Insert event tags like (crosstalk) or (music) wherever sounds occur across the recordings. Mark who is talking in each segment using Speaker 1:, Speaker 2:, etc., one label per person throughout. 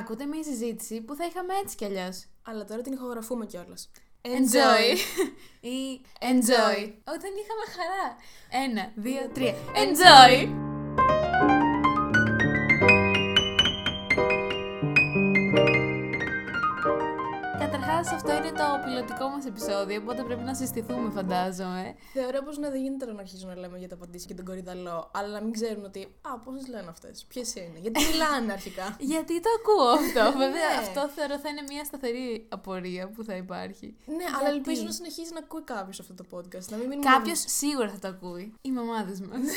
Speaker 1: Ακούτε μια συζήτηση που θα είχαμε έτσι κι αλλιώς.
Speaker 2: Αλλά τώρα την ηχογραφούμε κιόλας.
Speaker 1: Enjoy. (laughs) Ή enjoy. Όταν είχαμε χαρά. Ένα, δύο, τρία. Enjoy. Αυτό είναι το πιλωτικό μας επεισόδιο, οπότε πρέπει να συστηθούμε, φαντάζομαι.
Speaker 2: Θεωρώ πως ναι, δεν γίνεται να αρχίσουμε να λέμε για τα παντήσια και τον κορυδαλό, αλλά να μην ξέρουν ότι. Α, πώ λένε αυτές, ποιες είναι. Γιατί μιλάνε αρχικά. (laughs)
Speaker 1: Γιατί το ακούω αυτό. (laughs) Βέβαια,
Speaker 2: Ναι.
Speaker 1: αυτό θεωρώ θα είναι μια σταθερή απορία που θα υπάρχει.
Speaker 2: ναι, αλλά ελπίζω να συνεχίσει να ακούει κάποιος αυτό το podcast. Να μην μείνει
Speaker 1: Κάποιος σίγουρα θα το ακούει. Οι μαμάδες μας. (laughs)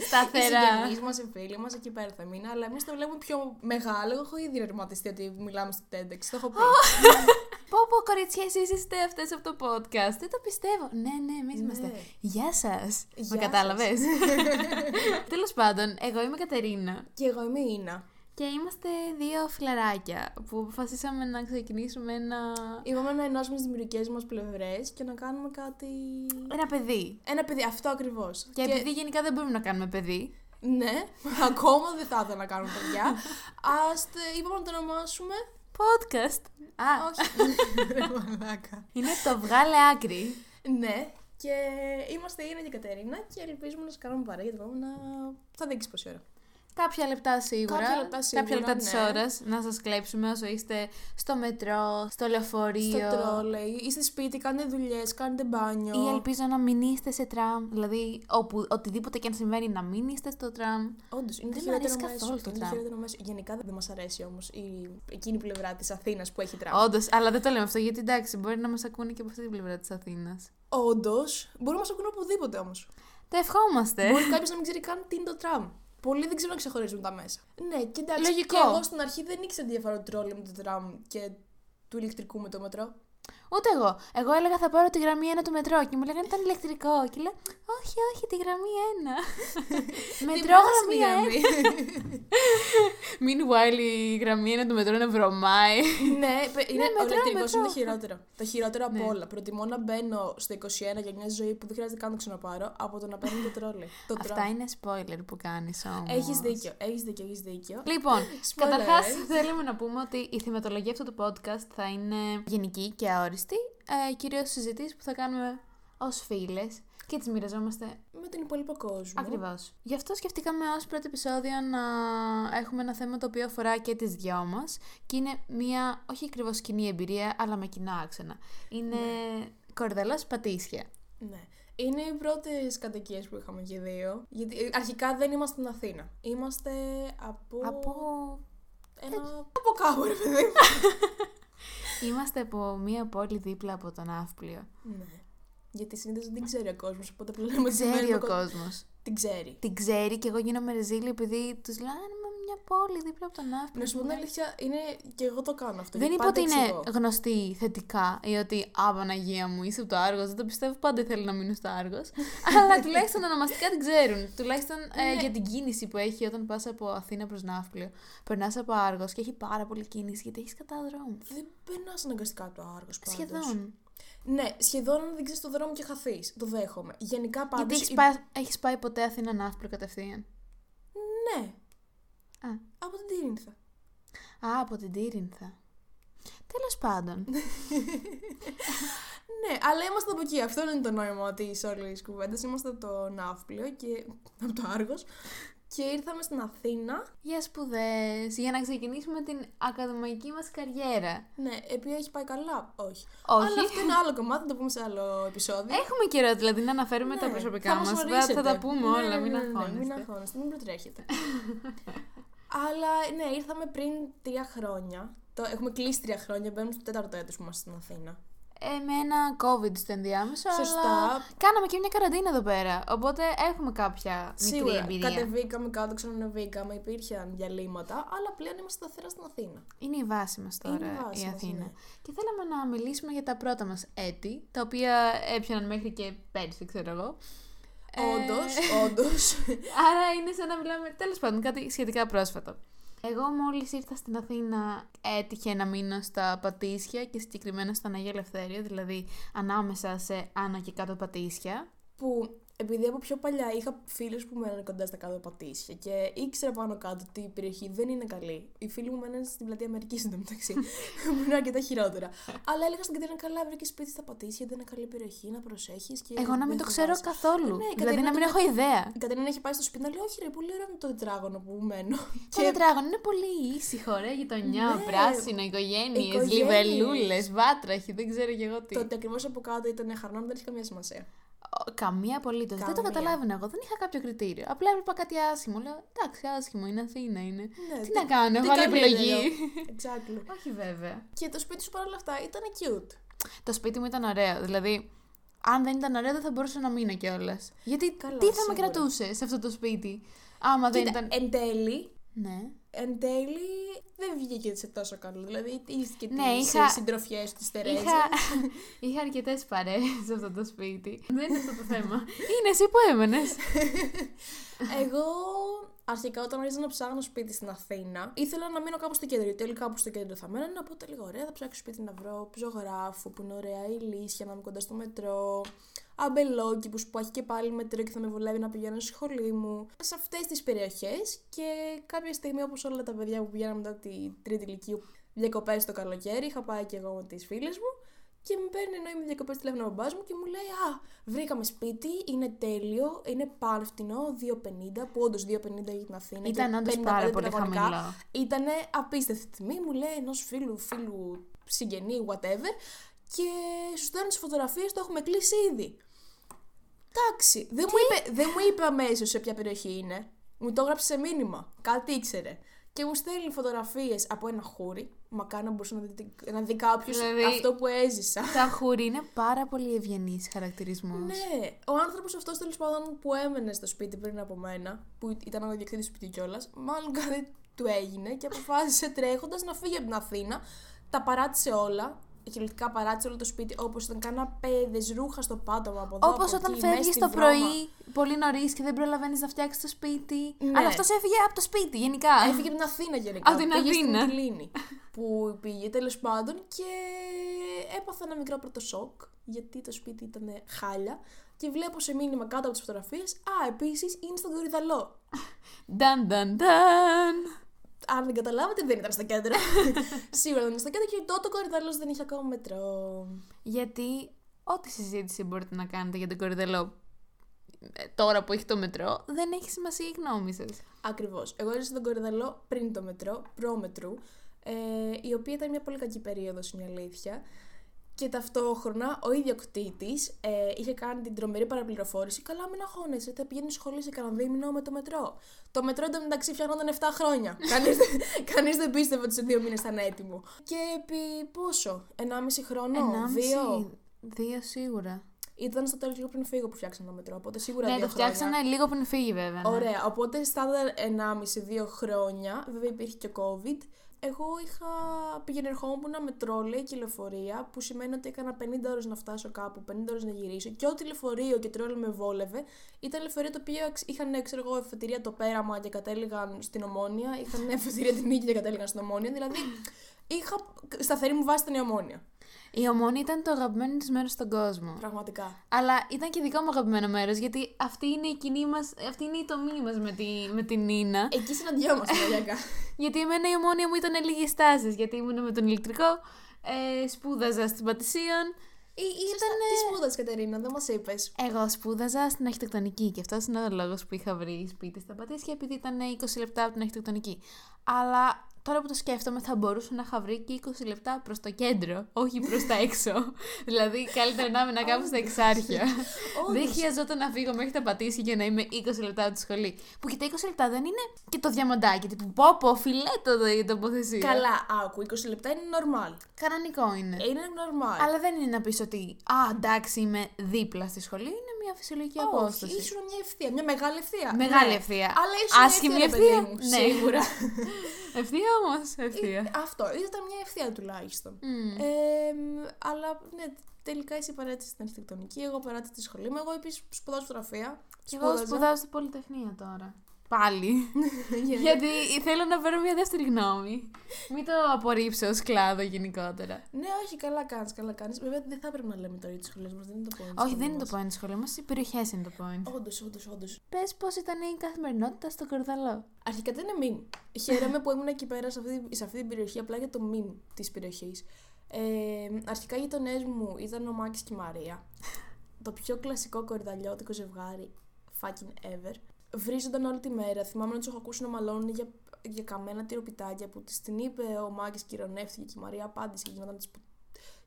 Speaker 2: Οι
Speaker 1: Σταθερά.
Speaker 2: συγγενείς μας, οι φίλοι μας, εκεί πέρα θα μείνει. Αλλά εμείς το βλέπουμε πιο μεγάλο. Εγώ έχω ήδη ρευματιστεί ότι μιλάμε στο TEDx. Το έχω πει.
Speaker 1: Πω πω κοριτσιά, εσείς είστε αυτές από το podcast. Δεν το πιστεύω. Ναι, ναι, εμείς
Speaker 2: Ναι.
Speaker 1: είμαστε. Γεια σας.
Speaker 2: Γεια
Speaker 1: Με κατάλαβες; (laughs) Τέλος πάντων, εγώ είμαι Κατερίνα
Speaker 2: και εγώ είμαι η Ίνα.
Speaker 1: και είμαστε δύο φιλαράκια που αποφασίσαμε να ξεκινήσουμε ένα...
Speaker 2: Είπαμε να ενώσουμε τι δημιουργικές μας πλευρές και να κάνουμε κάτι.
Speaker 1: ένα παιδί.
Speaker 2: Ένα παιδί, αυτό ακριβώς.
Speaker 1: Και, επειδή γενικά δεν μπορούμε να κάνουμε παιδί,
Speaker 2: Ναι, (laughs) ακόμα δεν θα ήθελα να κάνουμε παιδιά. (laughs) Α είπαμε να το ονομάσουμε.
Speaker 1: Podcast. Α,
Speaker 2: Όχι. Ρε (laughs) μαλάκα.
Speaker 1: είναι το βγάλε άκρη.
Speaker 2: Ναι, και είμαστε η Ίνα και η Κατερίνα και ελπίζουμε να σας κάνουμε παρέα για το επόμενα. Θα δείξεις πόση ώρα.
Speaker 1: Κάποια λεπτά σίγουρα.
Speaker 2: Κάποια λεπτά σίγουρα,
Speaker 1: κάποια λεπτά της
Speaker 2: ναι.
Speaker 1: ώρας να σας κλέψουμε όσο είστε στο μετρό, στο λεωφορείο.
Speaker 2: Στο τρόλεϊ, είστε σπίτι, κάνετε δουλειές, κάνετε μπάνιο.
Speaker 1: Ή ελπίζω να μην είστε σε τραμ. Δηλαδή, όπου, οτιδήποτε και αν συμβαίνει, να μην είστε στο τραμ.
Speaker 2: Όντως, είναι
Speaker 1: Δεν
Speaker 2: το
Speaker 1: μ' αρέσει
Speaker 2: χειρότερο μέσο.
Speaker 1: καθόλου το
Speaker 2: είναι
Speaker 1: τραμ.
Speaker 2: χειρότερο μέσο. Γενικά δεν μας αρέσει όμως η... εκείνη η πλευρά της Αθήνας που έχει τραμ.
Speaker 1: Όντως, αλλά δεν το λέμε αυτό γιατί εντάξει, μπορεί να μας ακούνε και από αυτή την πλευρά της Αθήνας.
Speaker 2: Όντως, μπορεί να μας ακούνε οπουδήποτε όμως.
Speaker 1: Το ευχόμαστε.
Speaker 2: Μπορεί κάποιος να μην ξέρει καν τι είναι το τραμ. Πολλοί δεν ξέρουν να ξεχωρίζουν τα μέσα. Ναι, και εντάξει.
Speaker 1: Λογικό.
Speaker 2: Και εγώ στην αρχή δεν ήξερα τη διαφορά του τρόλι με το τραμ και του ηλεκτρικού με το μετρό.
Speaker 1: Ούτε εγώ. Εγώ έλεγα θα πάρω τη γραμμή 1 του μετρό και μου λέγανε ήταν ηλεκτρικό. Και λέω, Όχι, όχι, τη γραμμή 1. (laughs) μετρό
Speaker 2: πράσινη
Speaker 1: γραμμή 1. (laughs) Meanwhile, η γραμμή 1 του μετρό είναι βρωμάει.
Speaker 2: ναι, παι- (laughs) είναι,
Speaker 1: μετρό,
Speaker 2: ο ηλεκτρικό
Speaker 1: μετρό.
Speaker 2: είναι το χειρότερο. Το χειρότερο από
Speaker 1: Ναι.
Speaker 2: όλα. Προτιμώ να μπαίνω στο 21 για μια ζωή που δεν χρειάζεται καν να το ξαναπάρω από το να παίρνω το τρόλι. Το
Speaker 1: Αυτά είναι spoiler που κάνεις όμως.
Speaker 2: Έχεις δίκιο, έχεις δίκιο, έχεις δίκιο.
Speaker 1: Λοιπόν,
Speaker 2: Spoiler.
Speaker 1: καταρχά θέλουμε να πούμε ότι η θεματολογία αυτού του podcast θα είναι γενική και αόριστη. Ε, Κυρίως συζητήσεις που θα κάνουμε ως φίλες και τι μοιραζόμαστε
Speaker 2: Με τον υπόλοιπο κόσμο.
Speaker 1: Ακριβώς. Γι' αυτό σκεφτήκαμε ως πρώτο επεισόδιο να έχουμε ένα θέμα το οποίο αφορά και τις δυο μας και είναι μια όχι ακριβώς κοινή εμπειρία, αλλά με κοινά άξονα. Είναι κορδελός πατήσια.
Speaker 2: Ναι. Είναι οι πρώτες κατοικίες που είχαμε και οι δύο. Γιατί ε, αρχικά δεν είμαστε στην Αθήνα. Είμαστε από.
Speaker 1: Από.
Speaker 2: Ένα... από κάπου, ρε παιδί μου. (laughs)
Speaker 1: Είμαστε από μια πόλη δίπλα από τον Ναύπλιο.
Speaker 2: ναι. Γιατί συνήθως δεν την ξέρει ο κόσμος, οπότε απλά λέμε ότι
Speaker 1: Ξέρει
Speaker 2: μένουμε
Speaker 1: ο
Speaker 2: κο-
Speaker 1: κόσμος.
Speaker 2: Την ξέρει.
Speaker 1: Την ξέρει και εγώ γίνομαι ρεζίλη επειδή τους λέω «Α, είμαι μια πόλη δίπλα από τον Ναύπλιο.
Speaker 2: Να σου πω την αλήθεια, είναι και εγώ το κάνω αυτό.
Speaker 1: Δεν
Speaker 2: γιατί
Speaker 1: είπα ότι
Speaker 2: πάντα
Speaker 1: είναι
Speaker 2: εξηγώ.
Speaker 1: γνωστή θετικά ή ότι Α, Παναγία μου, είσαι από το Άργος. Δεν το πιστεύω, πάντα ήθελα να μείνω στο Άργος. (laughs) Αλλά τουλάχιστον ονομαστικά την ξέρουν. Τουλάχιστον ε,
Speaker 2: Ναι.
Speaker 1: για την κίνηση που έχει όταν πας από Αθήνα προς Ναύπλιο. Περνάς από Άργος και έχει πάρα πολύ κίνηση γιατί έχεις κατά δρόμο.
Speaker 2: Δεν περνάς αναγκαστικά από το άργος πάντως.
Speaker 1: Σχεδόν.
Speaker 2: Ναι, σχεδόν αν δεν ξέρεις το δρόμο και χαθείς. Το δέχομαι. Γενικά πάντως.
Speaker 1: Γιατί έχει πάει, έχεις πάει ποτέ Αθήνα Ναύπλιο κατευθείαν;
Speaker 2: Ναι,
Speaker 1: Α,
Speaker 2: από την Τύρινθα.
Speaker 1: α από την Τύρινθα. Τέλος πάντων. (laughs)
Speaker 2: Ναι, αλλά είμαστε από εκεί. Αυτό είναι το νόημα της όλης κουβέντας. Είμαστε από το Ναύπλιο και από το Άργος. Και ήρθαμε στην Αθήνα.
Speaker 1: για σπουδές, για να ξεκινήσουμε την ακαδημαϊκή μας καριέρα.
Speaker 2: Ναι, επειδή έχει πάει καλά. Όχι.
Speaker 1: Όχι.
Speaker 2: Αλλά αυτό είναι άλλο κομμάτι, θα το πούμε σε άλλο επεισόδιο.
Speaker 1: Έχουμε καιρό δηλαδή να αναφέρουμε τα
Speaker 2: Ναι,
Speaker 1: προσωπικά
Speaker 2: θα
Speaker 1: μας.
Speaker 2: μας
Speaker 1: Θα,
Speaker 2: ορίσετε.
Speaker 1: θα τα πούμε
Speaker 2: Ναι,
Speaker 1: όλα,
Speaker 2: ναι,
Speaker 1: μην
Speaker 2: ναι, ναι, ναι,
Speaker 1: αγχώνεστε.
Speaker 2: Μην αγχώνεστε, μην προτρέχετε. (laughs) Αλλά ναι, ήρθαμε πριν τρία χρόνια. Το, έχουμε κλείσει τρία χρόνια, μπαίνουμε στο τέταρτο έτος που είμαστε στην Αθήνα.
Speaker 1: Ε, με ένα COVID στο ενδιάμεσο.
Speaker 2: Σωστά.
Speaker 1: Αλλά κάναμε και μια καραντίνα εδώ πέρα. Οπότε έχουμε κάποια μικρή
Speaker 2: Σίγουρα,
Speaker 1: εμπειρία.
Speaker 2: κατεβήκαμε κάτω, ξανανεβήκαμε, υπήρχαν διαλύματα, αλλά πλέον είμαστε σταθερά στην Αθήνα.
Speaker 1: Είναι η βάση μας τώρα
Speaker 2: Είναι η βάση
Speaker 1: η
Speaker 2: μας,
Speaker 1: Αθήνα.
Speaker 2: ναι.
Speaker 1: Και θέλαμε να μιλήσουμε για τα πρώτα μας έτη, τα οποία έπιαναν μέχρι και πέρσι, ξέρω εγώ. Ε,
Speaker 2: Όντως, όντως. (laughs)
Speaker 1: Άρα είναι σαν να μιλάμε, τέλος πάντων, κάτι σχετικά πρόσφατο. Εγώ μόλις ήρθα στην Αθήνα έτυχε να μείνω στα Πατήσια και συγκεκριμένα στον Αγία Ελευθέρια, δηλαδή ανάμεσα σε άνω και κάτω Πατήσια.
Speaker 2: που επειδή από πιο παλιά είχα φίλους που μέναν κοντά στα κάτω πατήσια και ήξερα πάνω κάτω ότι η περιοχή δεν είναι καλή. Οι φίλοι μου μέναν στην πλατεία Αμερικής εντωμεταξύ. (laughs) που είναι αρκετά χειρότερα. Αλλά έλεγα στην Κατερίνα καλά, βρήκε σπίτι στα πατήσια, δεν είναι καλή περιοχή να προσέχεις.
Speaker 1: Εγώ να μην το ξέρω
Speaker 2: φοβάσαι».
Speaker 1: καθόλου.
Speaker 2: Ναι, η
Speaker 1: δηλαδή να
Speaker 2: Κατερίνα
Speaker 1: μην
Speaker 2: το-
Speaker 1: έχω ιδέα.
Speaker 2: Η Κατερίνα έχει πάει στο σπίτι να λέει: Όχι, ρε, πολύ ωραίο είναι το τετράγωνο που μένω.
Speaker 1: Το τετράγωνο είναι πολύ ήσυχο, ρε, γειτονιά,
Speaker 2: Ναι.
Speaker 1: πράσινο, οικογένειες,
Speaker 2: Οικογένειες.
Speaker 1: λιβελούλες, βάτραχοι, δεν ξέρω και εγώ τι.
Speaker 2: Το ότι ακριβώς από κάτω ήταν χαρνών δεν έχει καμία σημασία.
Speaker 1: Ο- Καμία απολύτως. Δεν το
Speaker 2: Καμία.
Speaker 1: καταλάβαινα εγώ. Δεν είχα κάποιο κριτήριο. Απλά έβλεπα κάτι άσχημο. Λέω εντάξει, άσχημο είναι Αθήνα είναι.
Speaker 2: Ναι,
Speaker 1: τι να κάνω,
Speaker 2: τι
Speaker 1: έχω άλλη
Speaker 2: καλύτερο.
Speaker 1: επιλογή. (laughs)
Speaker 2: Exactly.
Speaker 1: Όχι βέβαια.
Speaker 2: Και το σπίτι σου παρόλα αυτά ήταν cute.
Speaker 1: Το σπίτι μου ήταν ωραίο. Δηλαδή, αν δεν ήταν ωραίο, δεν θα μπορούσα να μείνω κιόλας. Γιατί
Speaker 2: Καλά,
Speaker 1: τι θα με
Speaker 2: σίγουρα.
Speaker 1: κρατούσε σε αυτό το σπίτι, άμα δεν
Speaker 2: Κοίτα,
Speaker 1: ήταν.
Speaker 2: εν τέλει,
Speaker 1: Ναι.
Speaker 2: Εν τέλει δεν βγήκε σε τόσο καλό. Δηλαδή, είχε και
Speaker 1: Ναι,
Speaker 2: τις
Speaker 1: είχα-
Speaker 2: συντροφιές της Τερέζας.
Speaker 1: Είχα, (laughs) είχα αρκετές παρέες σε αυτό το σπίτι. δεν είναι αυτό το θέμα. (laughs) είναι εσύ που έμενες. (laughs)
Speaker 2: Εγώ αρχικά όταν άρχισα να ψάχνω σπίτι στην Αθήνα, ήθελα να μείνω κάπου στο κέντρο. Γιατί όλοι κάπου στο κέντρο θα μένανε. Οπότε λίγο ωραία, θα ψάξω σπίτι να βρω ζωγράφου που είναι ωραία, η λύσια να είμαι κοντά στο μετρό. Αμπελόκηπους που έχει και πάλι μετρό και θα με βολεύει να πηγαίνω στη σχολή μου. Σε αυτές τις περιοχές και κάποια στιγμή, όπως όλα τα παιδιά που πηγαίναμε μετά τη τρίτη ηλικίου, διακοπές το καλοκαίρι, είχα πάει και εγώ με τις φίλες μου. Και με παίρνει ενώ είμαι διακοπές τηλέφωνο ο μπαμπάς μου και μου λέει Α, βρήκαμε σπίτι, είναι τέλειο, είναι πανφτηνό, 2,50 που όντως 2,50 για την Αθήνα.
Speaker 1: Ήταν
Speaker 2: και
Speaker 1: όντως
Speaker 2: 55
Speaker 1: πάρα πολύ
Speaker 2: τετραγωνικά.
Speaker 1: χαμηλό.
Speaker 2: Ήταν απίστευτη τιμή, μου λέει ενός φίλου, φίλου, συγγενή, whatever. Και σου στέλνω τι φωτογραφίες, το έχουμε κλείσει ήδη. Εντάξει, δεν μου, είπε, δεν μου είπε αμέσως σε ποια περιοχή είναι. Μου το έγραψε σε μήνυμα. Κάτι ήξερε. Και μου στέλνει φωτογραφίες από ένα χούρι. Μακάρι να μπορούσε να δει, να δει κάποιος
Speaker 1: Δηλαδή-
Speaker 2: αυτό που έζησα.
Speaker 1: Τα χούρι είναι πάρα πολύ ευγενεί χαρακτηρισμός.
Speaker 2: Ναι, ο άνθρωπος αυτός τέλος πάντων που έμενε στο σπίτι πριν από μένα, που ήταν ο διοκτήτη του σπιτιού κιόλας, μάλλον κάτι του έγινε και αποφάσισε τρέχοντας να φύγει από την Αθήνα. Τα παράτησε όλα. Κυριολεκτικά παράτησε όλο το σπίτι όπως ήταν. Κάνα παιδε, ρούχα στο πάτωμα από εδώ.
Speaker 1: Όπως
Speaker 2: από
Speaker 1: όταν
Speaker 2: εκεί, μέσα
Speaker 1: φεύγει
Speaker 2: στη
Speaker 1: το
Speaker 2: βρώμα.
Speaker 1: πρωί πολύ νωρίς και δεν προλαβαίνεις να φτιάξεις το σπίτι.
Speaker 2: Ναι.
Speaker 1: Αλλά αυτός έφυγε από το σπίτι, γενικά.
Speaker 2: Έφυγε από την Αθήνα γενικά.
Speaker 1: Από την
Speaker 2: πήγε
Speaker 1: Αθήνα.
Speaker 2: Στην Μυτιλίνη, που πήγε τέλος πάντων και έπαθα ένα μικρό πρώτο σοκ γιατί το σπίτι ήταν χάλια. Και βλέπω σε μήνυμα κάτω από τις φωτογραφίες. Α, επίσης είναι στον Κορυδαλό.
Speaker 1: Νταν, νταν, νταν.
Speaker 2: Αν δεν καταλάβατε, δεν ήταν στο κέντρο. (laughs) Σίγουρα δεν ήταν στο κέντρο και τότε ο Κορυδαλός δεν είχε ακόμα μετρό.
Speaker 1: Γιατί ό,τι συζήτηση μπορείτε να κάνετε για τον κορυδελό ε, τώρα που έχει το μετρό, δεν έχει σημασία η γνώμη σας.
Speaker 2: Ακριβώς. Εγώ έζησα στον Κορυδαλό πριν το μετρό, προ-μετρού, ε, η οποία ήταν μια πολύ κακή περίοδος, είναι η αλήθεια. Και ταυτόχρονα ο ιδιοκτήτης ε, είχε κάνει την τρομερή παραπληροφόρηση. Καλά, μην αγχώνεσαι, θα πηγαίνεις σχολή σε κανένα δίμηνο με το μετρό. Το μετρό εντωμεταξύ φτιάχνονταν 7 χρόνια. (laughs) Κανείς κανείς δεν πίστευε ότι σε δύο μήνες ήταν έτοιμο. Και επί πόσο, 1,5 χρόνο, δύο;
Speaker 1: Δύο σίγουρα.
Speaker 2: Ήταν στο τέλος λίγο πριν φύγω που φτιάξαν το μετρό, οπότε σίγουρα
Speaker 1: Ναι,
Speaker 2: δύο
Speaker 1: το
Speaker 2: χρόνια.
Speaker 1: φτιάξανε λίγο πριν φύγει βέβαια. ναι.
Speaker 2: Ωραία, οπότε στάνταρ 1,5-2 χρόνια, βέβαια υπήρχε και COVID. Εγώ είχα πήγαινε ερχόμουν με τρόλεϊ και λεωφορεία, που σημαίνει ότι έκανα 50 ώρες να φτάσω κάπου, 50 ώρες να γυρίσω. Και ό,τι λεωφορείο και τρόλεϊ με βόλευε, ήταν λεωφορεία το οποίο εξ- είχαν, ξέρω εγώ, εφετηρία το πέραμα και κατέληγαν στην Ομόνια, είχαν εφετηρία την Νίκη και κατέληγαν στην Ομόνια. Δηλαδή, είχα σταθερή μου βάση ήταν η Ομόνια.
Speaker 1: Η Ομόνη ήταν το αγαπημένο της μέρος στον κόσμο.
Speaker 2: Πραγματικά.
Speaker 1: Αλλά ήταν και δικό μου αγαπημένο μέρος, γιατί αυτή είναι η κοινή μας, αυτή είναι η τομή μας με, τη, με την Νίνα.
Speaker 2: Εκεί συναντιόμαστε, μαλάκα. (laughs)
Speaker 1: γιατί εμένα η ομόνια μου ήταν λίγες τάσεις. Γιατί ήμουν με τον ηλεκτρικό, ε, σπούδαζα στην Πατησίων. Ή, ήταν...
Speaker 2: Τι σπούδας, Κατερίνα, δεν μας είπες.
Speaker 1: Εγώ σπούδαζα στην αρχιτεκτονική και αυτό είναι ο λόγος που είχα βρει σπίτι στα Πατήσια, επειδή ήταν 20 λεπτά από την αρχιτεκτονική. Αλλά τώρα που το σκέφτομαι, θα μπορούσα να είχα βρει και 20 λεπτά προς το κέντρο, όχι προς τα έξω. (laughs) δηλαδή, καλύτερα να ήμουν κάπου στα εξάρχεια. δεν χρειαζόταν να φύγω μέχρι τα Πατήσια για να είμαι 20 λεπτά από τη σχολή. Που και τα 20 λεπτά δεν είναι και το διαμαντάκι, τύπου πω πω, φιλέτο το η τοποθεσία.
Speaker 2: Καλά, άκου, 20 λεπτά είναι normal.
Speaker 1: Κανονικό είναι.
Speaker 2: Είναι normal.
Speaker 1: Αλλά δεν είναι να πεις ότι, Α, εντάξει, είμαι δίπλα στη σχολή. Είναι μια φυσιολογική απόσταση.
Speaker 2: Όχι, ήσουν μια ευθεία, μια μεγάλη ευθεία.
Speaker 1: Μεγάλη
Speaker 2: Ναι.
Speaker 1: ευθεία.
Speaker 2: Αλλά ήσουν
Speaker 1: Άσχημη
Speaker 2: μια ευθεία, ρε παιδί
Speaker 1: ευθεία;
Speaker 2: μου,
Speaker 1: Ναι.
Speaker 2: Σίγουρα. (laughs)
Speaker 1: Ευθεία όμως. Ευθεία.
Speaker 2: Ε, Αυτό, ήταν μια ευθεία τουλάχιστον.
Speaker 1: Μμ.
Speaker 2: Ε, αλλά ναι, τελικά εσύ παράτησε την αρχιτεκτονική, εγώ παράτησα τη σχολή μου. Εγώ επίσης σπουδάζω φωτογραφία.
Speaker 1: Και εγώ
Speaker 2: Σπούδαζα.
Speaker 1: σπουδάζω στην Πολυτεχνία τώρα. Πάλι. (laughs) Γιατί θέλω να πάρω μια δεύτερη γνώμη. Μην το απορρίψω ως κλάδο γενικότερα.
Speaker 2: Ναι, όχι, καλά κάνεις, καλά κάνεις. Βέβαια δεν θα έπρεπε να λέμε τώρα για τις σχολές μας, δεν είναι το point.
Speaker 1: Όχι, δεν είναι το point τη σχολή μας, οι περιοχές είναι το point.
Speaker 2: Όντως, όντως, όντως.
Speaker 1: Πες πώς ήταν η καθημερινότητα στο Κορδαλό.
Speaker 2: Αρχικά δεν είναι meme. Χαίρομαι που ήμουν εκεί πέρα σε αυτή, σε αυτή την περιοχή απλά για το meme της περιοχής. Ε, αρχικά οι γειτονές μου ήταν ο Μάκης και η Μαρία. το πιο κλασικό κορδαλιώτικο ζευγάρι fucking ever. Βρίζονταν όλη τη μέρα. Θυμάμαι να τους έχω ακούσει να μαλώνουν για, για καμένα τυροπιτάκια που της την είπε ο Μάκη και ηρωνεύτηκε και η Μαρία απάντησε και γινόταν, της...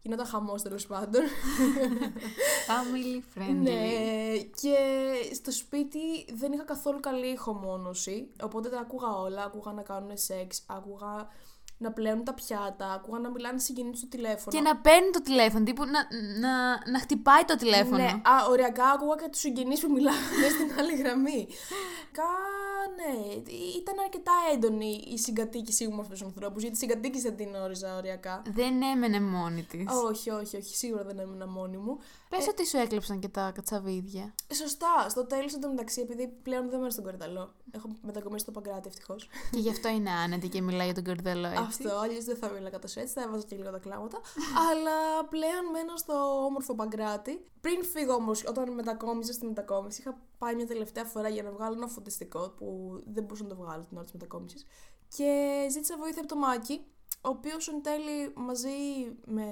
Speaker 2: γινόταν χαμός τέλος πάντων. (laughs)
Speaker 1: Family friendly.
Speaker 2: ναι, και στο σπίτι δεν είχα καθόλου καλή ηχομόνωση. Οπότε τα άκουγα όλα. Άκουγα να κάνουν σεξ, άκουγα να πλένουν τα πιάτα, άκουγα να μιλάνε συγγενεί στο τηλέφωνο.
Speaker 1: Και να παίρνει το τηλέφωνο, τύπου να, να, να χτυπάει το τηλέφωνο.
Speaker 2: Ναι, α, οριακά άκουγα και τους συγγενείς που μιλάνε (laughs) στην άλλη γραμμή. Κα, ναι, ήταν αρκετά έντονη η συγκατοίκησή μου με αυτούς τους ανθρώπους, γιατί συγκατοίκηση δεν την όριζα οριακά.
Speaker 1: Δεν έμενε μόνη της.
Speaker 2: Όχι, όχι, όχι, σίγουρα δεν έμενα μόνη μου.
Speaker 1: Πες ότι σου έκλεψαν και τα κατσαβίδια.
Speaker 2: Σωστά, στο τέλος εντωμεταξύ, επειδή πλέον δεν μένω στον Κορδαλό. Έχω μετακομίσει στο Παγκράτη, ευτυχώς.
Speaker 1: και γι' αυτό είναι άνετη και μιλάει για τον Κορδαλό, έτσι.
Speaker 2: Αυτό, αλλιώς δεν θα μίλαγα τόσο έτσι, θα έβαζα και λίγο τα κλάματα. (laughs) Αλλά πλέον μένω στο όμορφο Παγκράτη. Πριν φύγω όμως, όταν μετακόμιζα στη μετακόμιση, είχα πάει μια τελευταία φορά για να βγάλω ένα φωτιστικό που δεν μπορούσα να το βγάλω την ώρα της μετακόμισης. Και ζήτησα βοήθεια από το Μάκη, ο οποίος εν τέλει μαζί με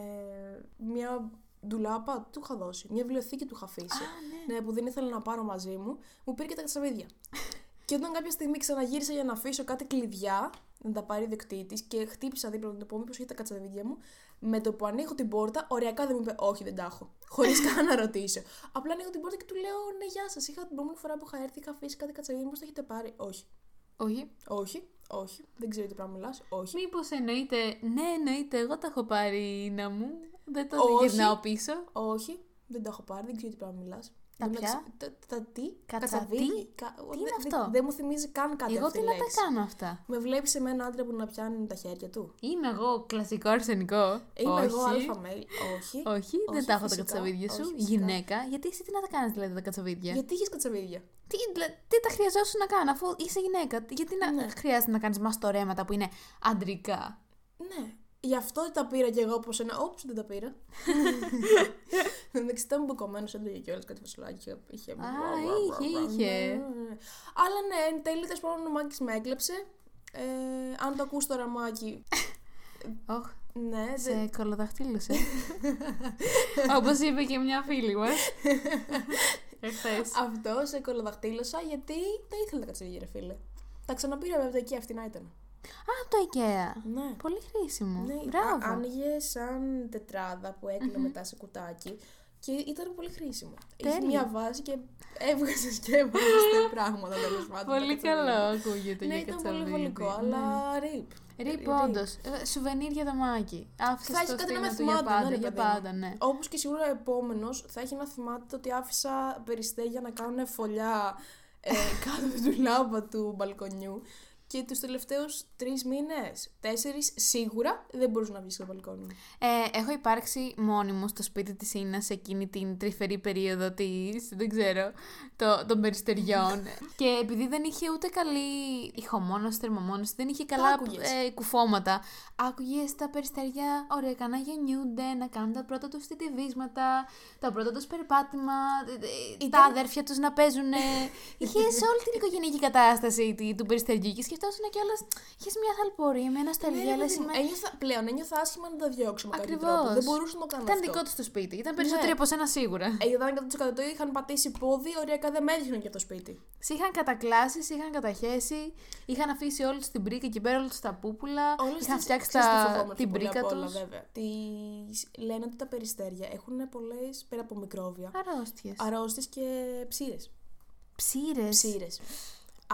Speaker 2: μια ντουλάπα του είχα δώσει. Μια βιβλιοθήκη του είχα αφήσει.
Speaker 1: ναι.
Speaker 2: ναι, που δεν ήθελα να πάρω μαζί μου, μου πήρε και τα κατσαβίδια. (laughs) και όταν κάποια στιγμή ξαναγύρισα για να αφήσω κάτι κλειδιά, να τα πάρει δεκτήτη και χτύπησα δίπλα να το πω μήπως έχει τα κατσαβίδια μου, με το που ανοίγω την πόρτα, ωριακά δεν μου είπε Όχι, δεν τα έχω. Χωρίς (laughs) καν να ρωτήσω. Απλά ανοίγω την πόρτα και του λέω Ναι, γεια σας. Είχα την προηγούμενη φορά που είχα έρθει, είχα αφήσει κάτι κατσαβίδια, μήπως το έχετε πάρει. Όχι.
Speaker 1: Όχι.
Speaker 2: Όχι, όχι. Δεν ξέρω τι πράγμα μιλάς. Όχι.
Speaker 1: Μήπως εννοείται. Ναι, εννοείται. Εγώ τα έχω πάρει να μου. Δεν το
Speaker 2: Όχι.
Speaker 1: γυρνάω πίσω.
Speaker 2: Όχι, δεν τα έχω πάρει, δεν ξέρω τι πράγμα μιλάς.
Speaker 1: Τα ποια;
Speaker 2: Τα, τα τι,
Speaker 1: Κατσαβίδι;
Speaker 2: κατσαβίδι. Κα-
Speaker 1: Τι
Speaker 2: δεν-
Speaker 1: είναι
Speaker 2: δεν-
Speaker 1: αυτό;
Speaker 2: Δεν μου θυμίζει καν κάτι
Speaker 1: Εγώ
Speaker 2: αυτή
Speaker 1: τι
Speaker 2: η
Speaker 1: να τα
Speaker 2: λέξη.
Speaker 1: κάνω αυτά;
Speaker 2: Με βλέπεις σε ένα άντρα που να πιάνει τα χέρια του;
Speaker 1: Είμαι εγώ κλασικό αρσενικό;
Speaker 2: Είμαι
Speaker 1: Όχι.
Speaker 2: εγώ αλφα mail. Όχι.
Speaker 1: Όχι, δεν
Speaker 2: Όχι,
Speaker 1: τα έχω τα
Speaker 2: φυσικά.
Speaker 1: κατσαβίδια σου.
Speaker 2: Όχι, φυσικά.
Speaker 1: Γυναίκα, γιατί εσύ τι να τα κάνεις δηλαδή τα κατσαβίδια;
Speaker 2: Γιατί έχεις κατσαβίδια;
Speaker 1: Τι, δηλαδή, τι τα χρειαζόσουν να κάνω αφού είσαι γυναίκα. Γιατί να
Speaker 2: Ναι.
Speaker 1: χρειάζεται να κάνεις μαστορέματα που είναι αντρικά;
Speaker 2: Ναι. Γι' αυτό τα πήρα κι εγώ όπως ένα. Όπς, δεν τα πήρα. (laughs) Εντάξει, ήταν μπουκωμένος, έντογε κιόλας κάτι φασουλάκι. είχε- Είχε.
Speaker 1: Α, είχε, είχε.
Speaker 2: Ναι, ναι, ναι. Αλλά ναι, εν τέλει τέλος πάντων ο Μάκης με έκλεψε. Ε, αν το ακούς τώρα, Μάκη.
Speaker 1: Όχ,
Speaker 2: Ναι, δεν-
Speaker 1: σε κολοδαχτύλωσε. (laughs) Όπως είπε και μια φίλη μας. Εχθές.
Speaker 2: Αυτό σε κολοδαχτύλωσα γιατί δεν ήθελα τα κατσαβίδια, ρε φίλε. Τα ξαναπήρα βέβαια εκεί, αυτή να ήταν.
Speaker 1: Α, το IKEA.
Speaker 2: Ναι.
Speaker 1: Πολύ χρήσιμο.
Speaker 2: Ναι,
Speaker 1: Μπράβο.
Speaker 2: α- άνοιγε σαν τετράδα που έκλεινε μετά σε κουτάκι και ήταν πολύ χρήσιμο. Είχε
Speaker 1: Τέλεια.
Speaker 2: μία βάση και έβγαζες και έβγαζες πράγματα τέλος πάντων.
Speaker 1: Πολύ
Speaker 2: τα κατσαβίδια.
Speaker 1: καλό ακούγεται
Speaker 2: Ναι,
Speaker 1: για
Speaker 2: ήταν πολύ
Speaker 1: κατσαβίδι.
Speaker 2: βολικό,
Speaker 1: Ναι.
Speaker 2: αλλά ρίπ.
Speaker 1: Ρίπ, όντως. Σουβενίρ για δαμάκι. Άφησες
Speaker 2: Θα έχει
Speaker 1: το
Speaker 2: κάτι να
Speaker 1: στήμα
Speaker 2: με
Speaker 1: του για
Speaker 2: θυμάται,
Speaker 1: πάντα.
Speaker 2: ναι, ρε
Speaker 1: για
Speaker 2: παιδί μου.
Speaker 1: πάντα, ναι.
Speaker 2: Όπως και σίγουρα ο επόμενος θα έχει να θυμάται ότι άφησα περιστέρια να κάνουν φωλιά ε, (laughs) κάτω από την τουλάπα του μπαλκονιού. Και τους τελευταίους τρεις μήνες, τέσσερις σίγουρα δεν μπορούσα να βγεις στο μπαλκόνι. μου.
Speaker 1: Ε, έχω υπάρξει μόνη μου στο σπίτι της Ίνας σε εκείνη την τρυφερή περίοδο της, δεν ξέρω, το, των περιστεριών. (laughs) και επειδή δεν είχε ούτε καλή ηχομόνωση, θερμομόνωση, δεν είχε καλά
Speaker 2: άκουγες.
Speaker 1: ε, κουφώματα, άκουγες τα περιστεριά ωραία να γεννιούνται, να κάνουν τα πρώτα τους τιτιβίσματα, τα πρώτα τους περπάτημα, ε, ε, τα
Speaker 2: Ήταν-
Speaker 1: αδέρφια τους να παίζουν. (laughs) είχε σε όλη την οικογενειακή κατάσταση τη- του περιστεριού και σκεφτόσουν κιόλας, είχες μια θαλπορία, μια νοσταλγία,
Speaker 2: Ναι, ρε
Speaker 1: λες,
Speaker 2: παιδί μου,
Speaker 1: είμαι-
Speaker 2: ένιωθα, πλέον ένιωθα άσχημα να τα διώξω με κάποιο
Speaker 1: Ακριβώς.
Speaker 2: τρόπο. Δεν μπορούσα να το κάνω
Speaker 1: Ήταν
Speaker 2: αυτό.
Speaker 1: δικό τους το σπίτι. Ήταν περισσότεροι
Speaker 2: Ναι.
Speaker 1: από σένα σίγουρα.
Speaker 2: Ε, ήταν 100% είχαν πατήσει πόδι, ωριακά δεν με έδειχναν και από το σπίτι.
Speaker 1: Σε είχαν κατακλάσεις, σε είχαν καταχέσει, είχαν αφήσει όλους την πρίκα εκεί πέρα, όλους τα πούπουλα.
Speaker 2: Όλες
Speaker 1: είχαν
Speaker 2: τις-
Speaker 1: φτιάξει
Speaker 2: ξέρεις τι
Speaker 1: τα...
Speaker 2: φοβόμουν
Speaker 1: την
Speaker 2: πιο πολύ
Speaker 1: πρίκα
Speaker 2: απ' όλα,
Speaker 1: τους.
Speaker 2: βέβαια. Τις... Λένε ότι τα περιστέρια έχουν πολλές πέρα από μικρόβια.
Speaker 1: Αρρώστιες.
Speaker 2: Αρρώστιες και ψήρες.
Speaker 1: Ψήρες.